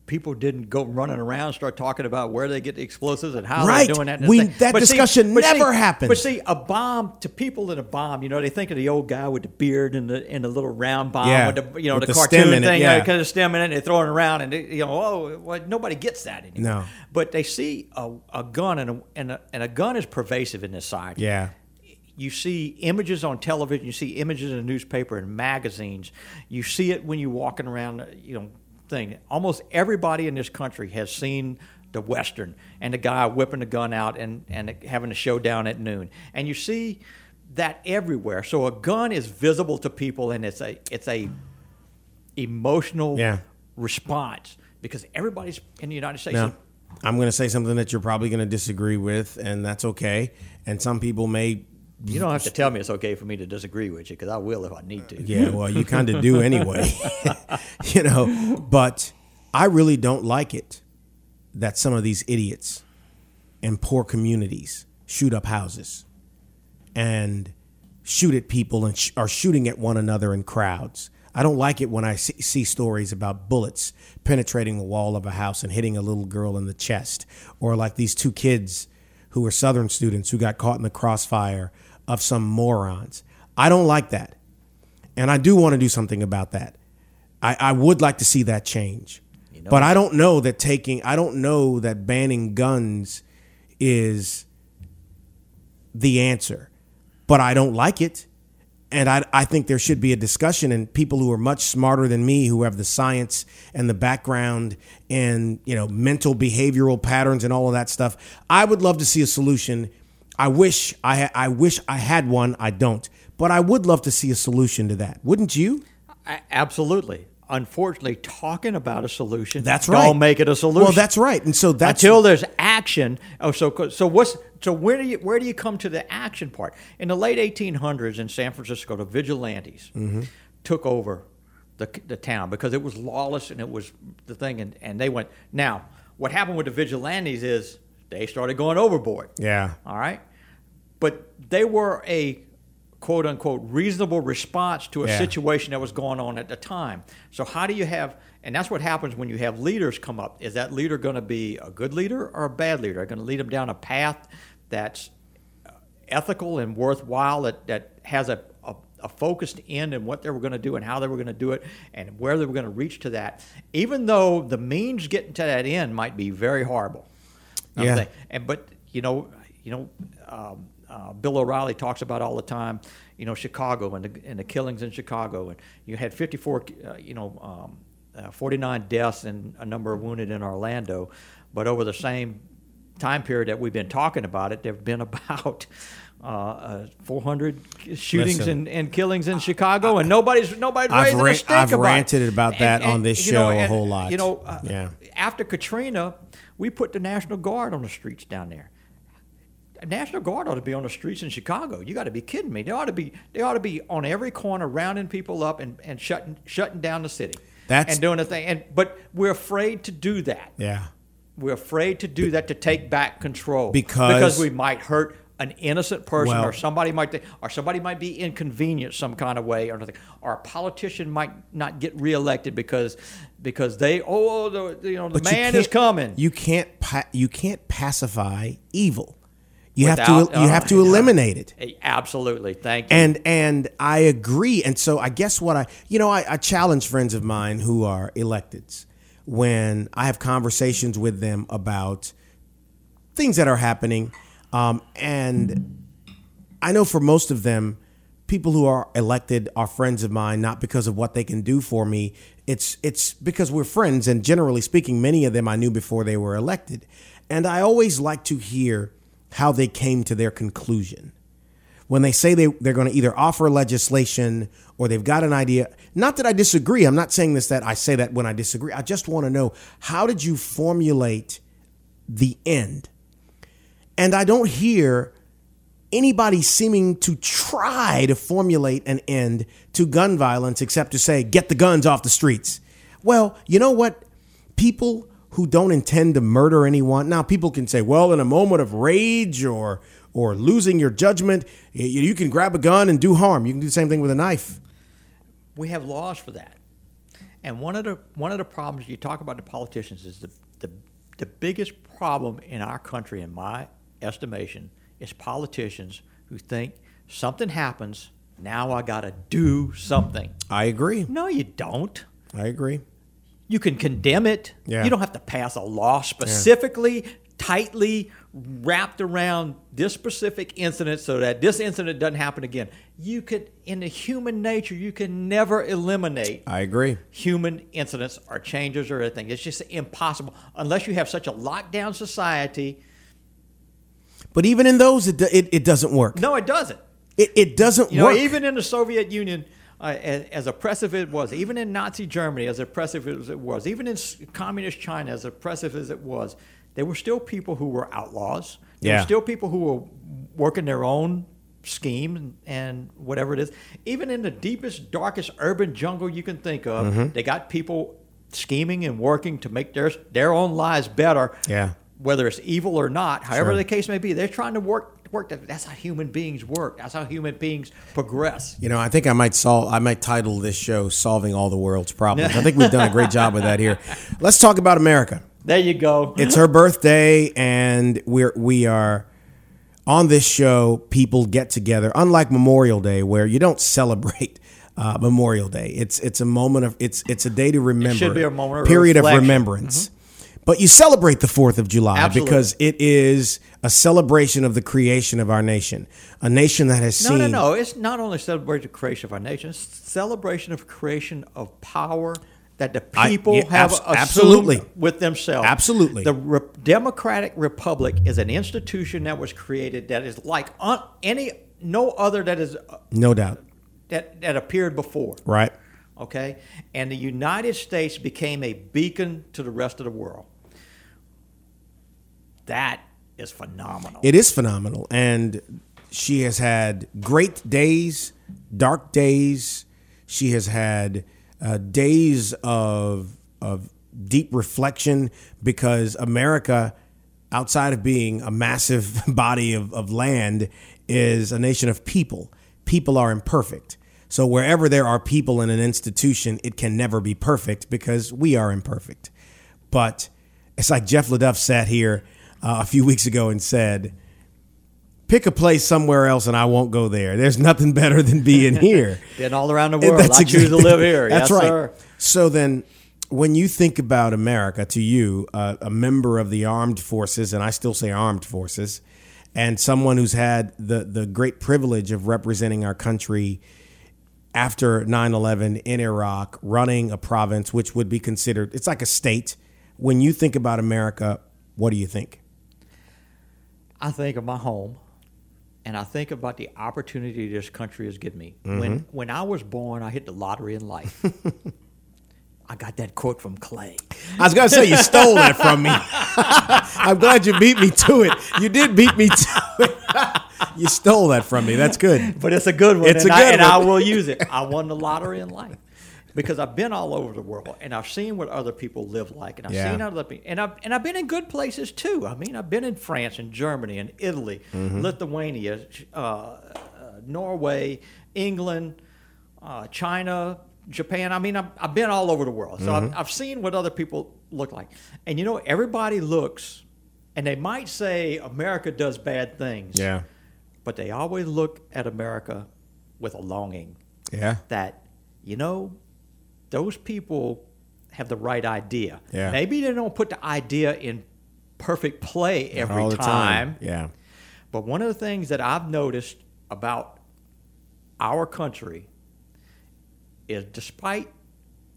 D: people didn't go running around and start talking about where they get the explosives and how
C: Right.
D: they're doing that.
C: We- that
D: But
C: discussion
D: but
C: never happened.
D: But see, a bomb to people in a bomb, you know, they think of the old guy with the beard and the and the little round bomb
C: Yeah,
D: with the you know
C: with
D: the,
C: the
D: cartoon
C: it,
D: thing,
C: yeah.
D: Uh, yeah. kind of stem in it, and they throw it around, and they, you know, oh, well, nobody gets that anymore.
C: No.
D: But they see a, a gun, and a, and a and a gun is pervasive in this society
C: Yeah.
D: You see images on television, you see images in the newspaper and magazines. You see it when you're walking around, uh, you know, thing. Almost everybody in this country has seen the western and the guy whipping the gun out and, and having a showdown at noon. And you see that everywhere. So a gun is visible to people and it's a it's a emotional
C: Yeah.
D: response because everybody's in the United States.
C: Now, I'm going to say something that you're probably going to disagree with, and that's okay. And some people may.
D: You don't have to tell me it's okay for me to disagree with you because I will if I need to.
C: Yeah, well, you kind of do anyway. you know, but I really don't like it that some of these idiots in poor communities shoot up houses and shoot at people and sh- are shooting at one another in crowds. I don't like it when I see, see stories about bullets penetrating the wall of a house and hitting a little girl in the chest, or like these two kids who were Southern students who got caught in the crossfire of some morons. I don't like that. And I do want to do something about that. I, I would like to see that change.
D: know-
C: but I don't know that taking, I don't know that banning guns is the answer. But I don't like it. And I, I think there should be a discussion, and people who are much smarter than me, who have the science and the background and you know mental behavioral patterns and all of that stuff. I would love to see a solution. I wish I ha- I wish I had one. I don't, but I would love to see a solution to that. Wouldn't you?
D: A- Absolutely. Unfortunately, talking about a solution
C: That's right.
D: don't make it a solution.
C: Well, that's right. And so that's
D: until there's action. Oh, so so what's so where do you where do you come to the action part? In the late 1800s in San Francisco, the vigilantes
C: Mm-hmm.
D: took over the the town because it was lawless and it was the thing, and and they went. Now, what happened with the vigilantes is they started going overboard.
C: yeah.
D: All right. But they were a quote unquote reasonable response to a
C: Yeah.
D: situation that was going on at the time. So how do you have and that's what happens when you have leaders come up. Is that leader going to be a good leader or a bad leader? Are going to lead them down a path that's uh, ethical and worthwhile that, that has a, a, a focused end and what they were going to do and how they were going to do it and where they were going to reach to that, even though the means getting to that end might be very horrible. I'm
C: Yeah.
D: And but you know, you know, um, uh, Bill O'Reilly talks about all the time. You know, Chicago and the, and the killings in Chicago, and you had 54, uh, you know, um, uh, 49 deaths and a number of wounded in Orlando. But over the same time period that we've been talking about it, there've been about. Uh, uh, 400 shootings
C: Listen,
D: and, and killings in Chicago, and nobody's nobody's
C: I've
D: raising a
C: ran-
D: stink
C: I've
D: about
C: ranted
D: it.
C: about that on this
D: you know,
C: show a
D: and,
C: whole lot.
D: You know, uh,
C: Yeah.
D: after Katrina, we put the National Guard on the streets down there. The National Guard ought to be on the streets in Chicago. You got to be kidding me. They ought to be. They ought to be on every corner, rounding people up and, and shutting shutting down the city.
C: That's-
D: and doing the thing. And but we're afraid to do that.
C: Yeah.
D: We're afraid to do that to take back control
C: Because-
D: because we might hurt an innocent person
C: Well-
D: or somebody might think, or somebody might be inconvenienced some kind of way or nothing or a politician might not get reelected because because they oh, oh the you know the man is coming
C: You can't you can't pacify evil. You have to you have to
D: oh,
C: eliminate it.
D: Hey, absolutely thank you
C: And and I agree. And so I guess what I you know I, I challenge friends of mine who are electeds when I have conversations with them about things that are happening. Um, and I know for most of them, people who are elected are friends of mine, not because of what they can do for me. It's it's because we're friends, and generally speaking, many of them I knew before they were elected. And I always like to hear how they came to their conclusion when they say they, they're going to either offer legislation or they've got an idea. Not that I disagree. I'm not saying this that I say that when I disagree. I just want to know how did you formulate the end? And I don't hear anybody seeming to try to formulate an end to gun violence except to say, get the guns off the streets. Well, you know what? People who don't intend to murder anyone, now people can say, well, in a moment of rage or or losing your judgment, you, can grab a gun and do harm. You can do the same thing with a knife.
D: we have laws for that and one of the one of the problems you talk about the politicians is the the, the biggest problem in our country in my estimation is politicians who think something happens now i got to do something
C: I agree.
D: no you don't
C: I agree.
D: You can condemn it.
C: Yeah.
D: You don't have to pass a law specifically, tightly wrapped around this specific incident so that this incident doesn't happen again. You could, in the human nature, you can never eliminate
C: I agree.
D: human incidents or changes or anything. It's just impossible unless you have such a lockdown society.
C: But even in those, it, it, it doesn't work.
D: No, it doesn't.
C: It, it doesn't
D: You know,
C: work.
D: even in the Soviet Union, uh, as, as oppressive it was, even in Nazi Germany, as oppressive as it was, even in communist China, as oppressive as it was, there were still people who were outlaws. There
C: Yeah.
D: were still people who were working their own scheme and, and whatever it is. Even in the deepest, darkest urban jungle you can think of,
C: Mm-hmm.
D: they got people scheming and working to make their their own lives better
C: Yeah.
D: Whether it's evil or not, however
C: Sure.
D: the case may be, they're trying to work work. That- That's how human beings work. That's how human beings progress.
C: You know, I think I might solve. I might title this show "Solving All the World's Problems." I think we've done a great job with that here. Let's talk about America.
D: There you go.
C: It's her birthday, and we're we are on this show. People get together, unlike Memorial Day, where you don't celebrate uh, Memorial Day. It's it's a moment of it's it's a day to remember.
D: Should be a moment of
C: period of
D: remembrance. Mm-hmm.
C: But you celebrate the Fourth of July
D: Absolutely.
C: because it is a celebration of the creation of our nation, a nation that has
D: No,
C: seen.
D: no, no. No. It's not only celebration of creation of our nation, it's celebration of creation of power that the
C: I-
D: people
C: yeah,
D: have
C: abs-
D: assumed
C: absolutely.
D: with themselves.
C: Absolutely.
D: The Re- Democratic Republic is an institution that was created that is like un- any no other that is uh,
C: No doubt.
D: that that appeared before.
C: Right.
D: Okay, and the United States became a beacon to the rest of the world. That is phenomenal.
C: It is phenomenal. And she has had great days, dark days. She has had uh, days of, of deep reflection because America, outside of being a massive body of, of land, is a nation of people. People are imperfect. So wherever there are people in an institution, it can never be perfect because we are imperfect. But it's like Jeff LaDuff sat here uh, a few weeks ago and said, pick a place somewhere else and I won't go there. There's nothing better than being here.
D: Been all around the world.
C: That's
D: I choose to live here.
C: That's
D: yes,
C: right.
D: sir.
C: So then, when you think about America, to you, uh, a member of the armed forces, and I still say armed forces, and someone who's had the the great privilege of representing our country after 9/11 in Iraq, running a province which would be considered it's like a state. When you think about America, what do you think?
D: I think of my home, and I think about the opportunity this country has given me. Mm-hmm. When when I was born, I hit the lottery in life. I got that quote from Clay.
C: I was gonna say you stole that from me. I'm glad you beat me to it. You did beat me to it. you stole that from me. That's good.
D: But it's a good one.
C: It's
D: and
C: a
D: I,
C: good
D: and I will use it. I won the lottery in life because I've been all over the world and I've seen what other people live like, and I've
C: Yeah.
D: seen other people, and I've and I've been in good places too. I mean, I've been in France and Germany and Italy,
C: Mm-hmm.
D: Lithuania, uh, uh, Norway, England, uh, China. Japan. I mean, I've, I've been all over the world, so
C: Mm-hmm.
D: I've, I've seen what other people look like. And you know, everybody looks, and they might say America does bad things
C: Yeah.
D: but they always look at America with a longing
C: Yeah.
D: that, you know, those people have the right idea.
C: Yeah.
D: Maybe they don't put the idea in perfect play every
C: All the
D: time,
C: Yeah.
D: but one of the things that I've noticed about our country is despite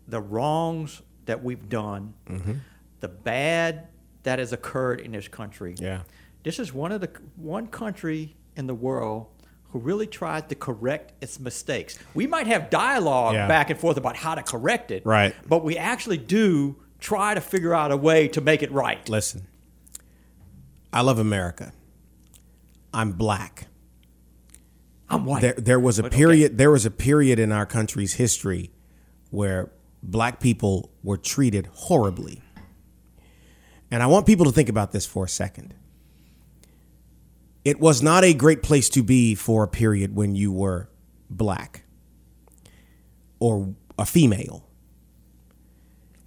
D: the wrongs that we've done,
C: Mm-hmm.
D: the bad that has occurred in this country,
C: Yeah.
D: this is one of the one country in the world who really tried to correct its mistakes. We might have dialogue
C: Yeah.
D: back and forth about how to correct it,
C: Right.
D: But we actually do try to figure out a way to make it right.
C: Listen, I love America. I'm black.
D: I'm white.
C: There, there was a
D: But okay.
C: period. There was a period in our country's history where black people were treated horribly, and I want people to think about this for a second. It was not a great place to be for a period when you were black or a female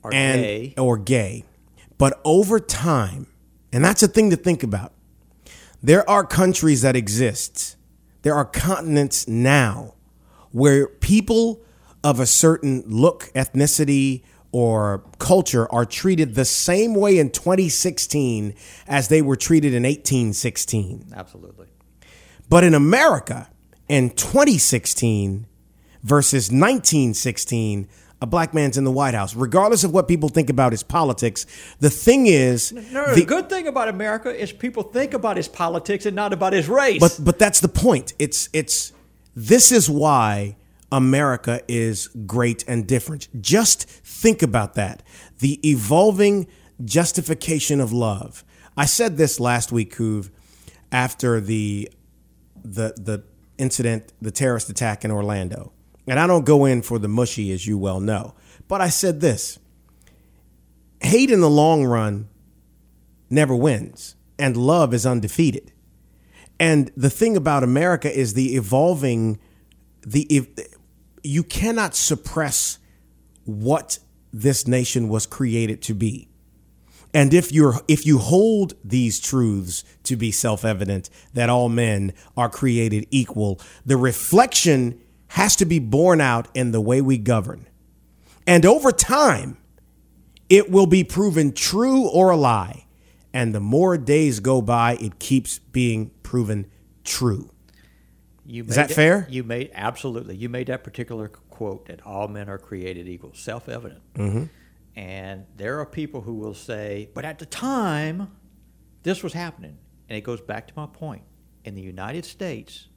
D: Or
C: and
D: gay.
C: or gay. But over time, and that's a thing to think about. There are countries that exist. There are continents now where people of a certain look, ethnicity, or culture are treated the same way in 2016 as they were treated in 1816.
D: Absolutely.
C: But in America, in 2016 versus 1916, a black man's in the White House. Regardless of what people think about his politics, the thing is,
D: No, no,
C: the-
D: the good thing about America is people think about his politics and not about his race.
C: but but that's the point. It's it's this is why America is great and different. Just think about that. The evolving justification of love. I said this last week, Kuv, after the the the incident, the terrorist attack in Orlando. And I don't go in for the mushy, as you well know. But I said this hate in the long run never wins, and love is undefeated. And the thing about America is the evolving, the you cannot suppress what this nation was created to be. And if you're if you hold these truths to be self-evident that all men are created equal, the reflection has to be borne out in the way we govern. And over time, it will be proven true or a lie. And the more days go by, it keeps being proven true.
D: You
C: Is that
D: made
C: fair?
D: You made absolutely. You made that particular quote that all men are created equal, self-evident.
C: Mm-hmm.
D: And there are people who will say, "But at the time, this was happening." And it goes back to my point. In the United States,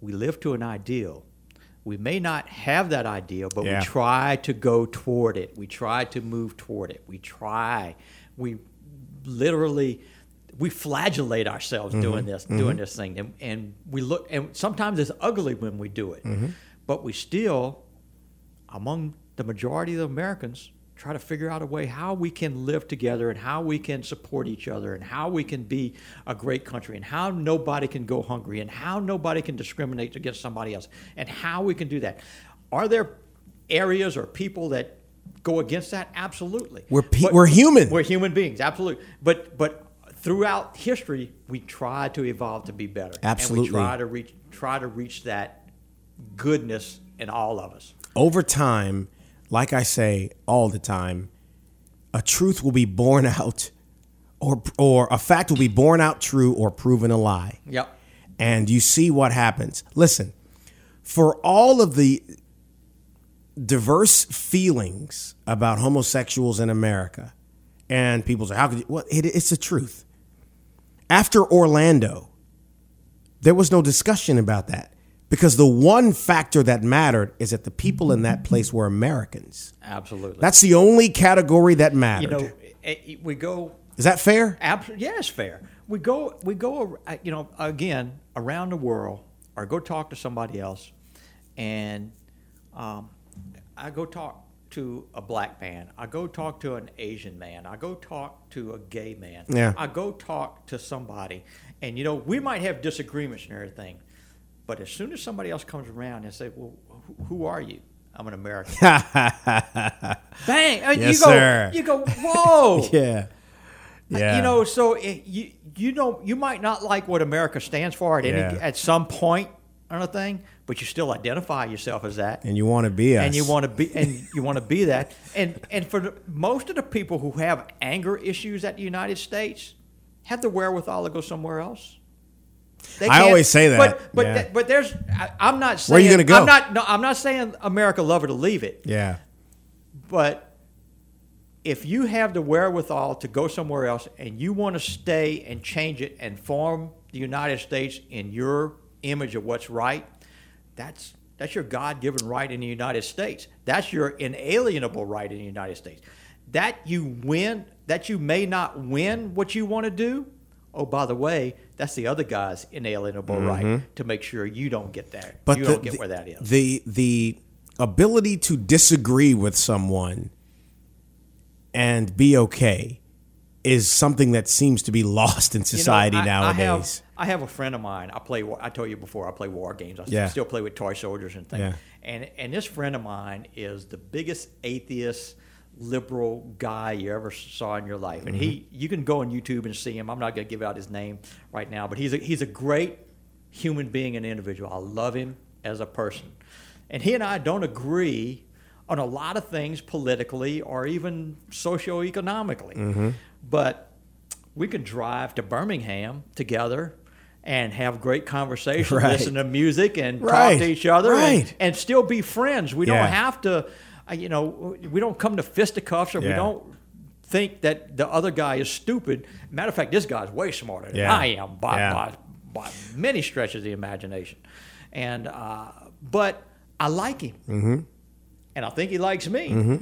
D: we live to an ideal. We may not have that ideal, but
C: Yeah.
D: we try to go toward it. We try to move toward it. We try. We literally we flagellate ourselves mm-hmm. doing this, doing mm-hmm. this thing, and, and we look. And sometimes it's ugly when we do it, mm-hmm. but we still, among the majority of Americans, try to figure out a way how we can live together and how we can support each other and how we can be a great country and how nobody can go hungry and how nobody can discriminate against somebody else and how we can do that. Are there areas or people that go against that? Absolutely.
C: We're pe- we're human.
D: We're human beings, absolutely. But but throughout history, we try to evolve to be better.
C: Absolutely.
D: And we try to reach try to reach that goodness in all of us.
C: over time, like I say all the time, a truth will be borne out, or or a fact will be borne out true or proven a lie.
D: Yep.
C: And you see what happens. Listen, for all of the diverse feelings about homosexuals in America, and people say, "How could you?" Well, it, it's the truth. After Orlando, there was no discussion about that because the one factor that mattered is that the people in that place were Americans.
D: Absolutely.
C: That's the only category that mattered.
D: you know, eh, eh, we go
C: is that fair?
D: Absolutely, yeah, it's fair. We go, we go, you know, again around the world, or go talk to somebody else, and um, I go talk to a black man. I go talk to an Asian man. I go talk to a gay man.
C: Yeah.
D: I go talk to somebody, and you know, we might have disagreements and everything, but as soon as somebody else comes around and say, "Well, who, are you?" I'm an American. Bang! Uh,
C: Yes,
D: you go,
C: sir.
D: You go. Whoa!
C: yeah. Yeah.
D: You know, so it, you you know you might not like what America stands for at any at some point on a thing, but you still identify yourself as that,
C: and you want to be us.
D: and you want to be and you want to be that. And and for the, most of the people who have anger issues at the United States, have the wherewithal to go somewhere else. They
C: I always say that,
D: but but,
C: yeah.
D: th- but there's I, I'm not saying
C: Where you gonna go?
D: I'm not no I'm not saying America love it or leave it.
C: Yeah.
D: But if you have the wherewithal to go somewhere else and you want to stay and change it and form the United States in your image of what's right, that's that's your God-given right in the United States. That's your inalienable right in the United States. That you win, that you may not win what you want to do. Oh, by the way, that's the other guy's inalienable right to make sure you don't get that.
C: Mm-hmm. But
D: you
C: the,
D: don't get
C: the-
D: where that is.
C: The the ability to disagree with someone and be okay is something that seems to be lost in
D: You know,
C: society
D: I- I
C: nowadays.
D: have, I have a friend of mine. I play. I told you before. I play war games. I
C: Yeah.
D: still play with toy soldiers and things.
C: Yeah.
D: And and this friend of mine is the biggest atheist liberal guy you ever saw in your life. And he,
C: Mm-hmm.
D: you can go on YouTube and see him. I'm not going to give out his name right now, but he's a, he's a great human being and individual. I love him as a person. And he and I don't agree on a lot of things politically or even socioeconomically.
C: Mm-hmm.
D: But we could drive to Birmingham together and have great conversation,
C: Right.
D: listen to music, and
C: Right.
D: talk to each other, and-
C: Right.
D: and, still be friends. We
C: Yeah.
D: don't have to, uh, you know, we don't come to fisticuffs, or we don't think that the other guy is stupid. Matter of fact, this guy's way smarter than
C: Yeah.
D: I am by,
C: Yeah.
D: by, by many stretches of the imagination. And uh, but I like him, mm-hmm. and I think he likes me.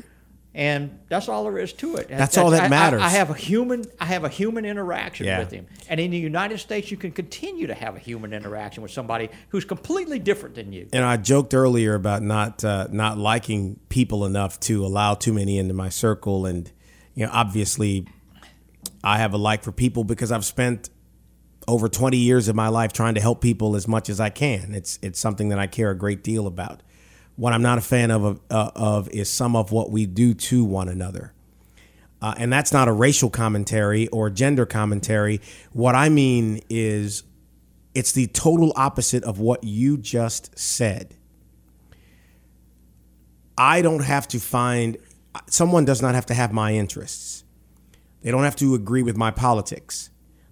D: And that's all there is to it.
C: Mm-hmm. That's all that
D: I- I-
C: matters.
D: I, have a human. I have a human interaction
C: Yeah.
D: with him, and in the United States, you can continue to have a human interaction with somebody who's completely different than you.
C: And I joked earlier about not uh, not liking people enough to allow too many into my circle, and you know, obviously, I have a like for people because I've spent over 20 years of my life trying to help people as much as I can. It's it's something that I care a great deal about. What I'm not a fan of uh, of is some of what we do to one another. Uh, and that's not a racial commentary or gender commentary. What I mean is it's the total opposite of what you just said. I don't have to find someone does not have to have my interests. They don't have to agree with my politics.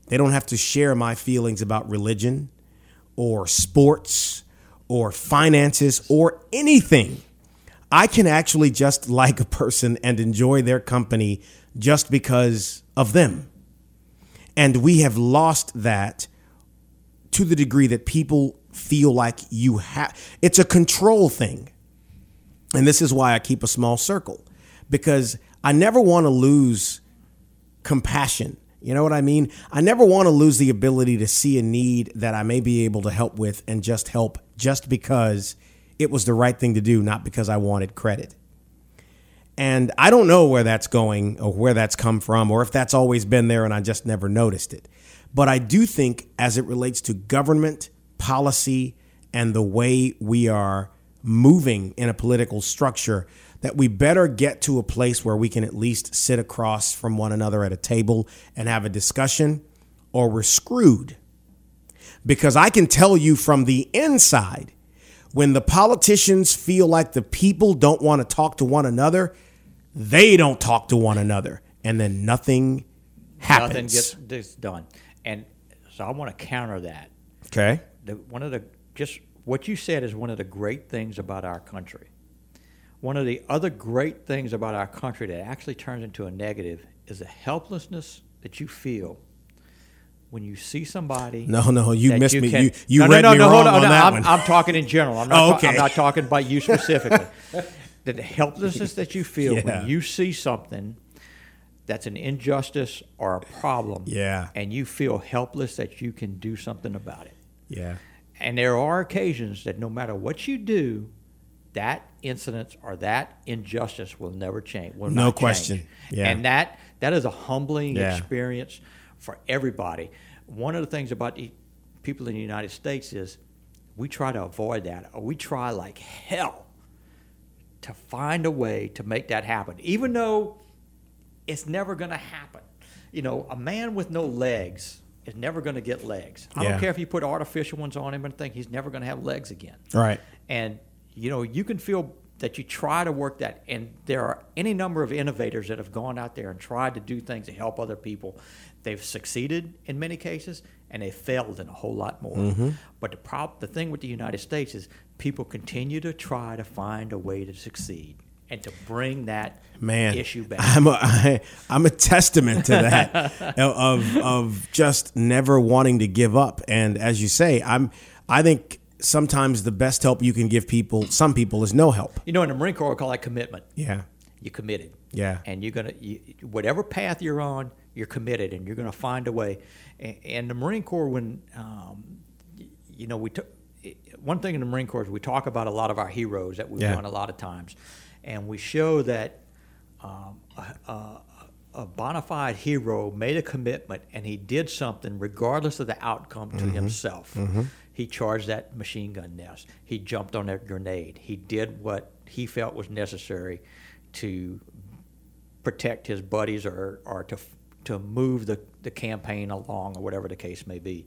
C: They don't have to share my feelings about religion or sports or finances or anything. I can actually just like a person and enjoy their company just because of them. And we have lost that to the degree that people feel like you have it's a control thing. And this is why I keep a small circle because I never want to lose compassion. You know what I mean? I never want to lose the ability to see a need that I may be able to help with and just help just because it was the right thing to do, not because I wanted credit. And I don't know where that's going or where that's come from or if that's always been there and I just never noticed it. But I do think, as it relates to government, policy, and the way we are moving in a political structure, that we better get to a place where we can at least sit across from one another at a table and have a discussion, or we're screwed. Because I can tell you from the inside, when the politicians feel like the people don't want to talk to one another, they don't talk to one another. And then nothing happens.
D: Nothing gets, gets done. And so I want to counter that.
C: Okay.
D: The, one of the, just what you said is one of the great things about our country. One of the other great things about our country that actually turns into a negative is the helplessness that you feel when you see somebody.
C: No, no, you missed me.
D: can-
C: You- you
D: no,
C: read
D: no,
C: me
D: no,
C: wrong
D: hold on,
C: on
D: no,
C: that
D: I'm,
C: one.
D: I'm talking in general. I'm not,
C: Oh, okay.
D: I'm not talking about you specifically. that the helplessness that you feel
C: Yeah.
D: when you see something that's an injustice or a problem,
C: Yeah.
D: and you feel helpless that you can do something about it.
C: Yeah.
D: And there are occasions that no matter what you do, that incident or that injustice will never change. Will
C: No
D: not change.
C: question. Yeah.
D: And that that is a humbling
C: Yeah.
D: experience for everybody. One of the things about the people in the United States is we try to avoid that, or we try like hell to find a way to make that happen, even though it's never going to happen. You know, a man with no legs is never going to get legs. I
C: Yeah.
D: don't care if you put artificial ones on him and think he's never going to have legs again.
C: Right.
D: And you know, you can feel that you try to work that, and there are any number of innovators that have gone out there and tried to do things to help other people. They've succeeded in many cases, and they failed in a whole lot more.
C: Mm-hmm.
D: But the prob- the thing with the United States is people continue to try to find a way to succeed and to bring that
C: man
D: issue back.
C: i'm a, I, i'm a testament to that of of just never wanting to give up and as you say i'm i think sometimes the best help you can give people some people is no help
D: you know, in the Marine Corps, we call that commitment.
C: yeah
D: you're committed.
C: Yeah.
D: And you're gonna you, whatever path you're on, you're committed, and you're gonna find a way. And, and the Marine Corps, when um, you know, we took one thing in the Marine Corps is we talk about a lot of our heroes that we've
C: Yeah.
D: done a lot of times, and we show that um, a, a, a bona fide hero made a commitment and he did something regardless of the outcome to himself. He charged that machine gun nest. He jumped on that grenade. He did what he felt was necessary to protect his buddies or, or to, to move the, the campaign along or whatever the case may be.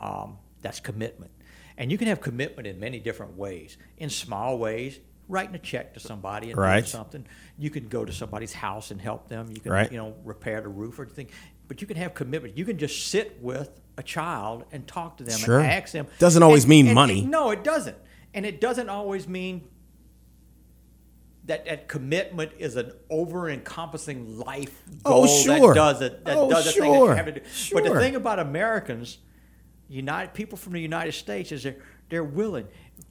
D: Um, that's commitment. And you can have commitment in many different ways. In small ways, writing a check to somebody and
C: Right.
D: doing something. You can go to somebody's house and help them. You can,
C: Right.
D: you know, repair the roof or anything. But you can have commitment. You can just sit with a child and talk to them
C: Sure.
D: and ask them.
C: Doesn't always
D: And-
C: mean
D: and-
C: money.
D: and no, it doesn't. And it doesn't always mean that, that commitment is an over encompassing life
C: Oh,
D: goal
C: sure.
D: that does it that
C: Oh,
D: does a thing that you have to do. But the thing about Americans, United people from the United States is they're they're willing.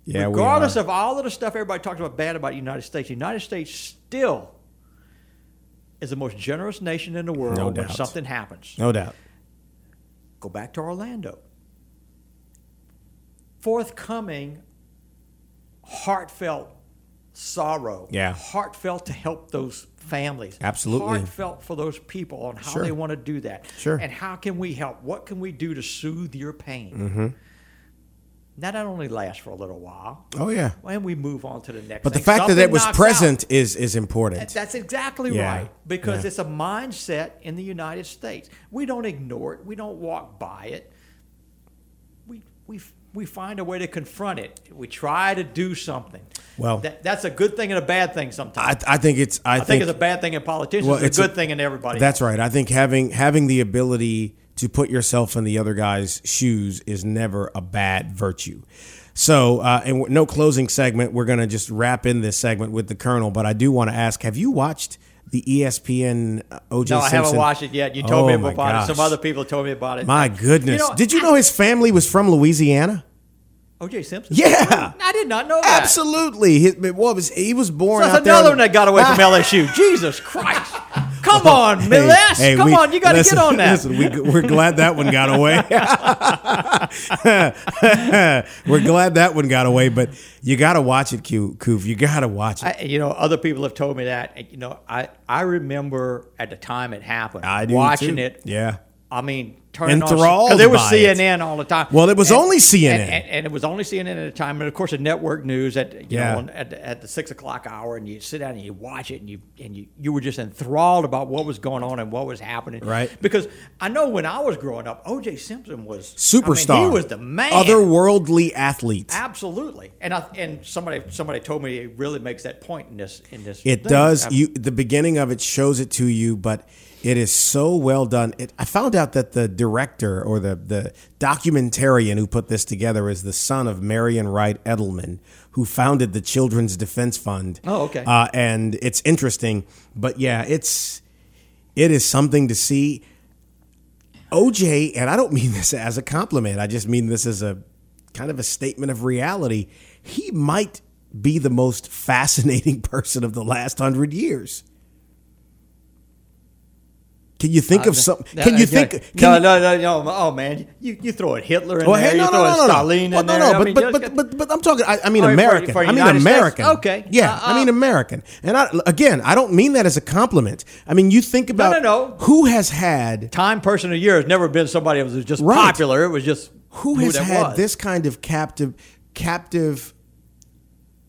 C: Yeah,
D: Regardless of all of the stuff everybody talks about bad about the United States, the United States still is the most generous nation in the world
C: No
D: when
C: doubt.
D: something happens.
C: no doubt
D: Go back to Orlando. Forthcoming, heartfelt sorrow.
C: Yeah.
D: Heartfelt to help those families.
C: Absolutely.
D: Heartfelt for those people on how
C: Sure.
D: they want to do that.
C: Sure.
D: And how can we help? What can we do to soothe your pain?
C: Mm-hmm.
D: That not only lasts for a little while,
C: Oh yeah.
D: and we move on to the next.
C: But the
D: thing.
C: fact that it was present
D: out.
C: is is important.
D: That's exactly
C: Yeah.
D: right because
C: Yeah.
D: it's a mindset in the United States. We don't ignore it. We don't walk by it. We we we find a way to confront it. We try to do something.
C: Well-
D: that, that's a good thing and a bad thing sometimes.
C: I, I think it's I,
D: I, think, it's a bad thing in politicians.
C: Well,
D: it's, a
C: a-
D: good thing in everybody.
C: That's right. I think having having the ability to put yourself in the other guy's shoes is never a bad virtue. So, uh, and w- no closing segment. We're going to just wrap in this segment with the Colonel. But I do want to ask: Have you watched the ESPN OJ?
D: no, I haven't watched it yet. You told
C: Oh,
D: me about it. Some other people told me about it.
C: My goodness!
D: You know,
C: Did you know his family was from Louisiana?
D: O.J. Simpson?
C: Yeah.
D: I did not know that.
C: Absolutely. His, what was he was born
D: So that's
C: out there?
D: another
C: in
D: one that got away from LSU. Jesus Christ! Come on,
C: Hey,
D: Miles.
C: hey,
D: Come
C: we-
D: on, you got to get on that.
C: Listen, we, we're glad that one got away. we're glad that one got away, but you got to watch it, Koof. You got to watch it.
D: I, you know, other people have told me that. You know, I I remember at the time it happened,
C: I do
D: watching
C: too.
D: it.
C: Yeah.
D: I mean, turning
C: Enthralled
D: because it was
C: by it.
D: CNN all the time.
C: Well, it was only CNN.
D: and, and, and it was only CNN at the time, and of course, the network news at you
C: Yeah.
D: know at, the- at the six o'clock hour, and you sit down and you watch it, and you and you you were just enthralled about what was going on and what was happening.
C: Right.
D: Because I know when I was growing up, O.J. Simpson was
C: Superstar.
D: I mean, he was the man.
C: Otherworldly athlete.
D: Absolutely, and I, and somebody somebody told me it really makes that point in this in this.
C: It
D: thing.
C: does.
D: I-
C: You the beginning of it shows it to you, but it is so well done. It, I found out that the director or the the documentarian who put this together is the son of Marian Wright Edelman, who founded the Children's Defense Fund.
D: Oh, okay.
C: Uh, and it's interesting, but yeah, it's it is something to see. OJ, and I don't mean this as a compliment. I just mean this as a kind of a statement of reality. He might be the most fascinating person of the last hundred years. Can you think of some?
D: No,
C: Can you think?
D: no,
C: Can you,
D: no, no, no. Oh man, you you throw it Hitler in
C: well,
D: there.
C: no,
D: you
C: no,
D: throw
C: no, no, no.
D: Stalin
C: Well,
D: in
C: no,
D: there.
C: no,
D: I
C: but,
D: mean,
C: but, but, but, but I'm talking. I, I mean
D: Oh,
C: American.
D: for
C: I mean
D: United States?
C: American.
D: Okay.
C: Yeah,
D: Uh,
C: I mean
D: uh,
C: American. And I, again, I don't mean that as a compliment. I mean you think about
D: no, no.
C: who has had
D: Time person of year has never been somebody who was just
C: Right.
D: popular. It was just
C: who has
D: that
C: had
D: was.
C: this kind of captive captive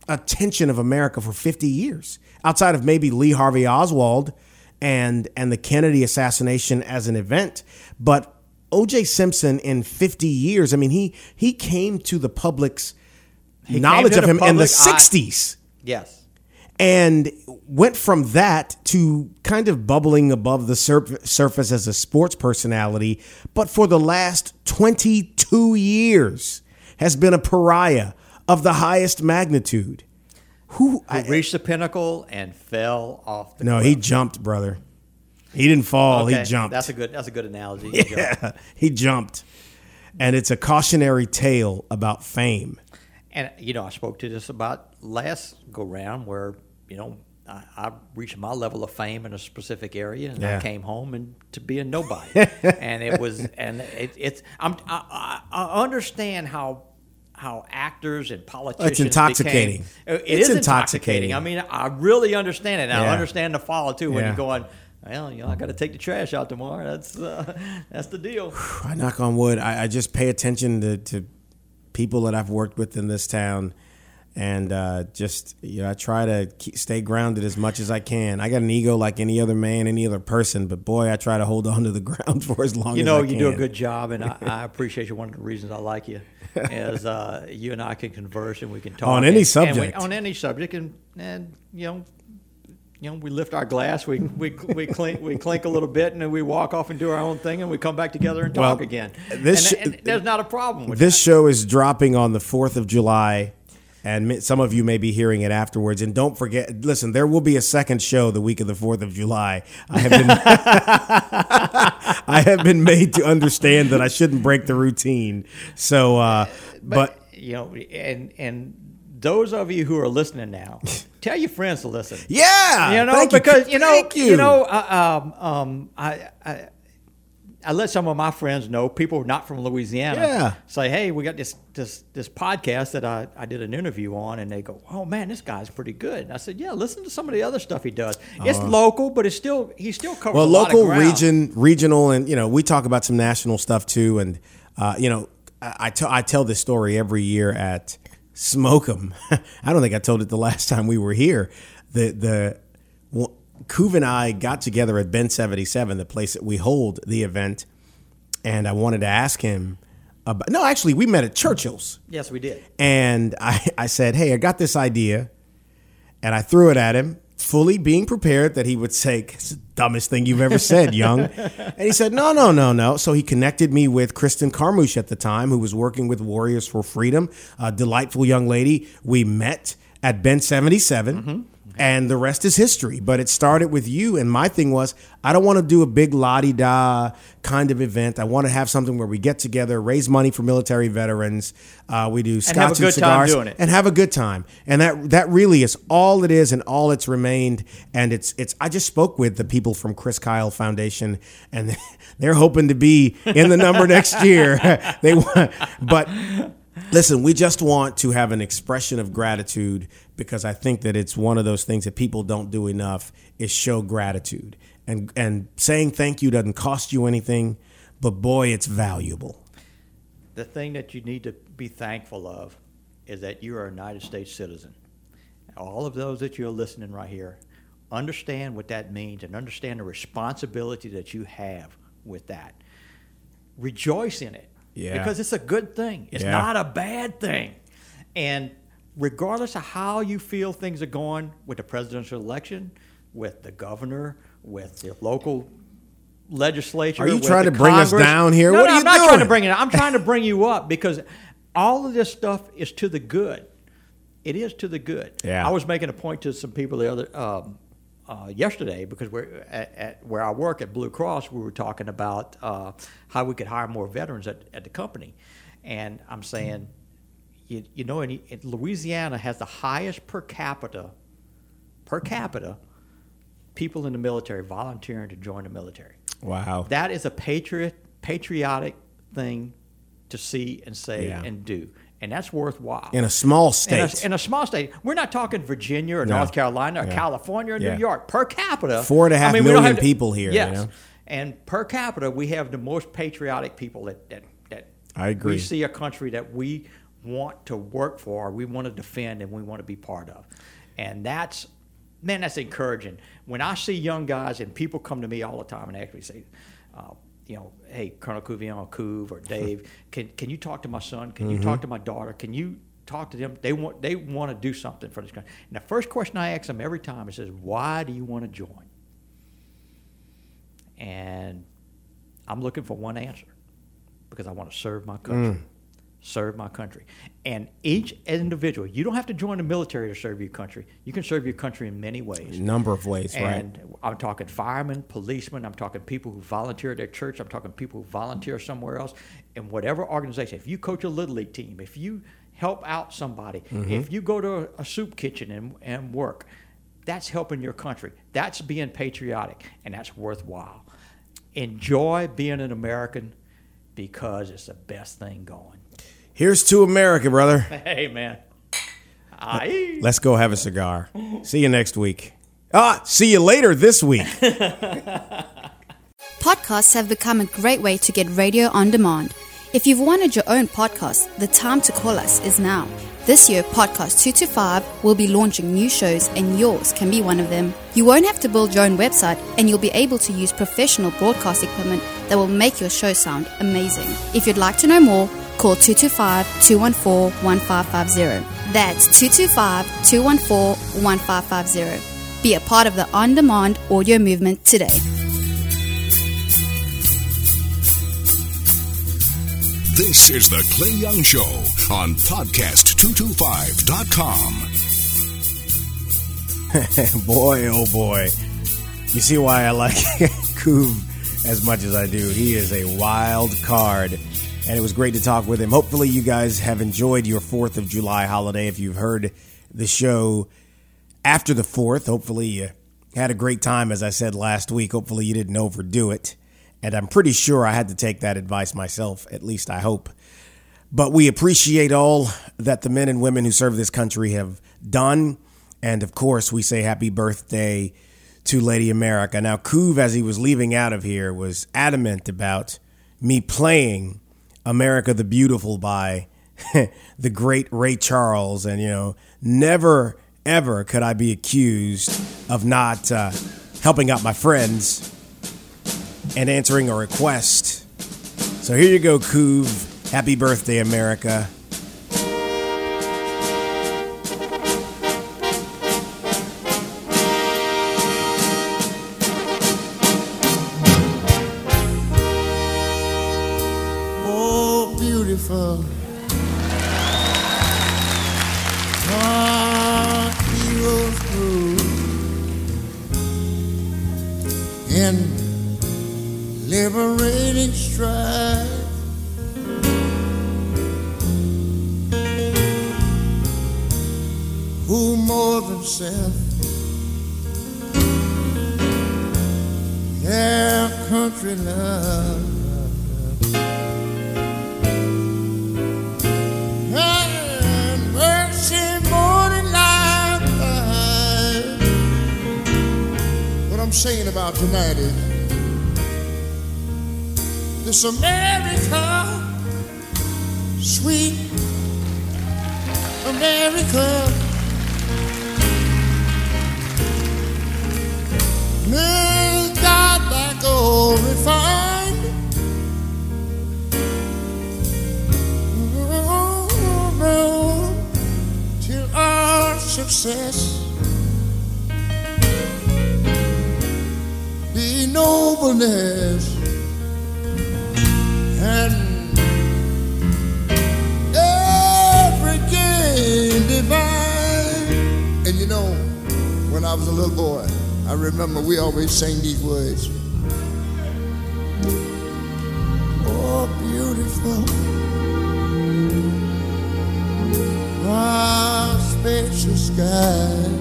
C: attention of America for 50 years outside of maybe Lee Harvey Oswald and and the Kennedy assassination as an event but OJ Simpson in 50 years I mean he he came to the public's
D: came
C: knowledge of him in the
D: eye.
C: 60s
D: Yes.
C: and went from that to kind of bubbling above the surf- surface as a sports personality, but for the last 22 years has been a pariah of the highest magnitude. Who?
D: Who reached the pinnacle and fell off the
C: no,
D: cliff.
C: he jumped, brother. He didn't fall.
D: Okay,
C: He jumped.
D: That's a good. That's a good analogy. He jumped.
C: yeah, he jumped, and it's a cautionary tale about fame.
D: And you know, I spoke to this about last go round where you know I, I reached my level of fame in a specific area, and
C: Yeah.
D: I came home and to be a nobody. and it was, and it, it's. I'm, I I understand how how actors and politicians.
C: It's intoxicating.
D: Became, it
C: It's
D: is
C: intoxicating.
D: intoxicating. I mean, I really understand it. And
C: Yeah.
D: I understand the follow too when
C: Yeah.
D: you're going. Well, you know, I got to take the trash out tomorrow. That's uh, that's the deal.
C: I knock on wood. I, I just pay attention to, to people that I've worked with in this town, and uh, just you know, I try to keep, stay grounded as much as I can. I got an ego like any other man, any other person, but boy, I try to hold on to the ground for as long
D: You
C: as
D: know,
C: I
D: you
C: can.
D: do a good job, and I, I appreciate you. One of the reasons I like you is uh, you and I can converse and we can talk
C: On any
D: and- and we-
C: subject.
D: on any subject, and and you know, you know, we lift our glass, we we we clink we clink a little bit, and then we walk off and do our own thing, and we come back together and talk
C: Well,
D: again.
C: this
D: and,
C: sh-
D: and there's not a problem with
C: This
D: that.
C: show is dropping on the 4th of July, and some of you may be hearing it afterwards. And don't forget, listen, there will be a second show the week of the 4th of July. I have been, I have been made to understand that I shouldn't break the routine. So, uh, but,
D: you know, and and those of you who are listening now, tell your friends to listen.
C: yeah,
D: you know, because you know,
C: Thank you.
D: know, uh, um, um, I, I, I let some of my friends know, people not from Louisiana,
C: Yeah.
D: say, hey, we got this this this podcast that I, I did an interview on, and they go, oh man, this guy's pretty good. And I said, yeah, listen to some of the other stuff he does. It's local, but it's still he still covers
C: Uh-huh. well,
D: a lot of
C: local, region, regional, and you know, we talk about some national stuff too. And uh, you know, I, I tell I tell this story every year at Smoke 'em. I don't think I told it the last time we were here. The the well, Kuv and I got together at Bin seventy seven, the place that we hold the event, and I wanted to ask him about. No, actually, we met at Churchill's.
D: Yes, we did.
C: And I, I said, Hey, I got this idea. And I threw it at him, fully being prepared that he would say, It's the dumbest thing you've ever said, young. and he said, No, no, no, no. So he connected me with Kristen Carmouche at the time, who was working with Warriors for Freedom, a delightful young lady. We met at Bin 77. Mm-hmm. And the rest is history. But it started with you. And my thing was, I don't want to do a big la di da kind of event. I want to have something where we get together, raise money for military veterans. Uh, we do scotch
D: have a
C: and,
D: good time
C: cigars
D: doing it.
C: and have a good time. And that that really is all it is and all it's remained. And it's it's I just spoke with the people from Chris Kyle Foundation and they're hoping to be in the number next year. they want but listen, we just want to have an expression of gratitude because I think that it's one of those things that people don't do enough is show gratitude. And and saying thank you doesn't cost you anything, but boy, it's valuable.
D: The thing that you need to be thankful of is that you are a United States citizen. All of those that you're listening right here, understand what that means and understand the responsibility that you have with that. Rejoice in it.
C: Yeah.
D: Because it's a good thing. It's
C: Yeah.
D: not a bad thing. And regardless of how you feel things are going with the presidential election, with the governor, with the local legislature.
C: Are you trying to bring us down here?
D: No,
C: What
D: no,
C: are you
D: I'm not trying to bring it. I'm trying to bring you up because all of this stuff is to the good. It is to the good.
C: Yeah.
D: I was making a point to some people the other um, uh, yesterday because we're at, at where I work at Blue Cross. We were talking about uh, how we could hire more veterans at, at the company, and I'm saying, you, you know, in, in Louisiana has the highest per capita per capita people in the military volunteering to join the military.
C: Wow.
D: That is a patriot patriotic thing to see and say
C: Yeah.
D: and do, and that's worthwhile.
C: in a small
D: In
C: state.
D: a, in a small state, we're not talking Virginia or
C: No.
D: North Carolina or
C: Yeah.
D: California or
C: Yeah.
D: New York per capita.
C: Four and a half
D: we don't
C: million
D: have
C: people here, you
D: Yes,
C: know?
D: and per capita, we have the most patriotic people that that, that
C: I agree.
D: We see a country that we want to work for, we want to defend, and we want to be part of, and that's man, that's encouraging. When I see young guys and people come to me all the time and actually say, uh, you know, hey, Colonel Couvillon or Cuv or Dave, can can you talk to my son? Can you
C: Mm-hmm.
D: talk to my daughter? Can you talk to them? They want they want to do something for this country. And the first question I ask them every time is, "Why do you want to join?" And I'm looking for one answer because I want to serve my country. Serve my country. And each individual, you don't have to join the military to serve your country. You can serve your country in many ways.
C: A number of ways, right?
D: I'm talking firemen, policemen, I'm talking people who volunteer at their church, I'm talking people who volunteer somewhere else. In whatever organization, if you coach a little league team, if you help out somebody,
C: Mm-hmm.
D: if you go to a, a soup kitchen and, and work, that's helping your country. That's being patriotic, and that's worthwhile. Enjoy being an American because it's the best thing going.
C: Here's to America, brother.
D: Hey, man. Aye.
C: Let's go have a cigar. See you next week. Ah, see you later this week.
E: Podcasts have become a great way to get radio on demand. If you've wanted your own podcast, the time to call us is now. This year, Podcast 225 will be launching new shows, and yours can be one of them. You won't have to build your own website, and you'll be able to use professional broadcast equipment that will make your show sound amazing. If you'd like to know more, call 225 214 1550. That's 225 214 1550. Be a part of the on demand audio movement today.
A: This is the Clay Young Show on podcast225.com.
C: boy, oh boy. You see why I like Kuv as much as I do. He is a wild card. And it was great to talk with him. Hopefully, you guys have enjoyed your 4th of July holiday. If you've heard the show after the 4th, hopefully you had a great time, as I said last week. Hopefully, you didn't overdo it. And I'm pretty sure I had to take that advice myself, at least I hope. But we appreciate all that the men and women who serve this country have done. And of course, we say happy birthday to Lady America. Now, Kuv, as he was leaving out of here, was adamant about me playing America the Beautiful by the great Ray Charles. And, you know, never, ever could I be accused of not uh, helping out my friends and answering a request. So here you go, Kuv. Happy birthday, America.
F: Little boy, I remember we always sang these words. Oh, beautiful. Skies.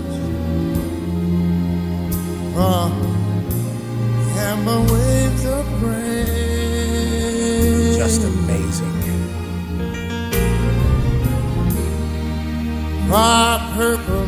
F: Amber waves of grain.
C: Just amazing.
F: Purple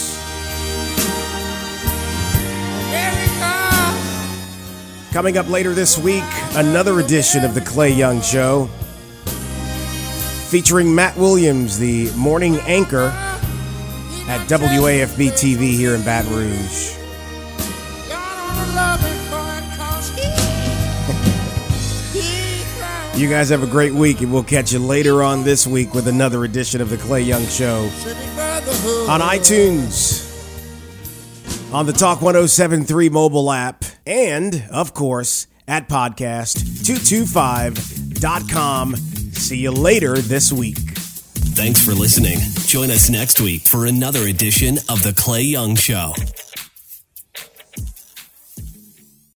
C: Coming up later this week, another edition of The Clay Young Show. Featuring Matt Williams, the morning anchor at WAFB TV here in Baton Rouge. You guys have a great week, and we'll catch you later on this week with another edition of The Clay Young Show on iTunes, on the Talk 1073 mobile app, and, of course, at podcast225.com. See you later this week.
B: Thanks for listening. Join us next week for another edition of The Clay Young Show.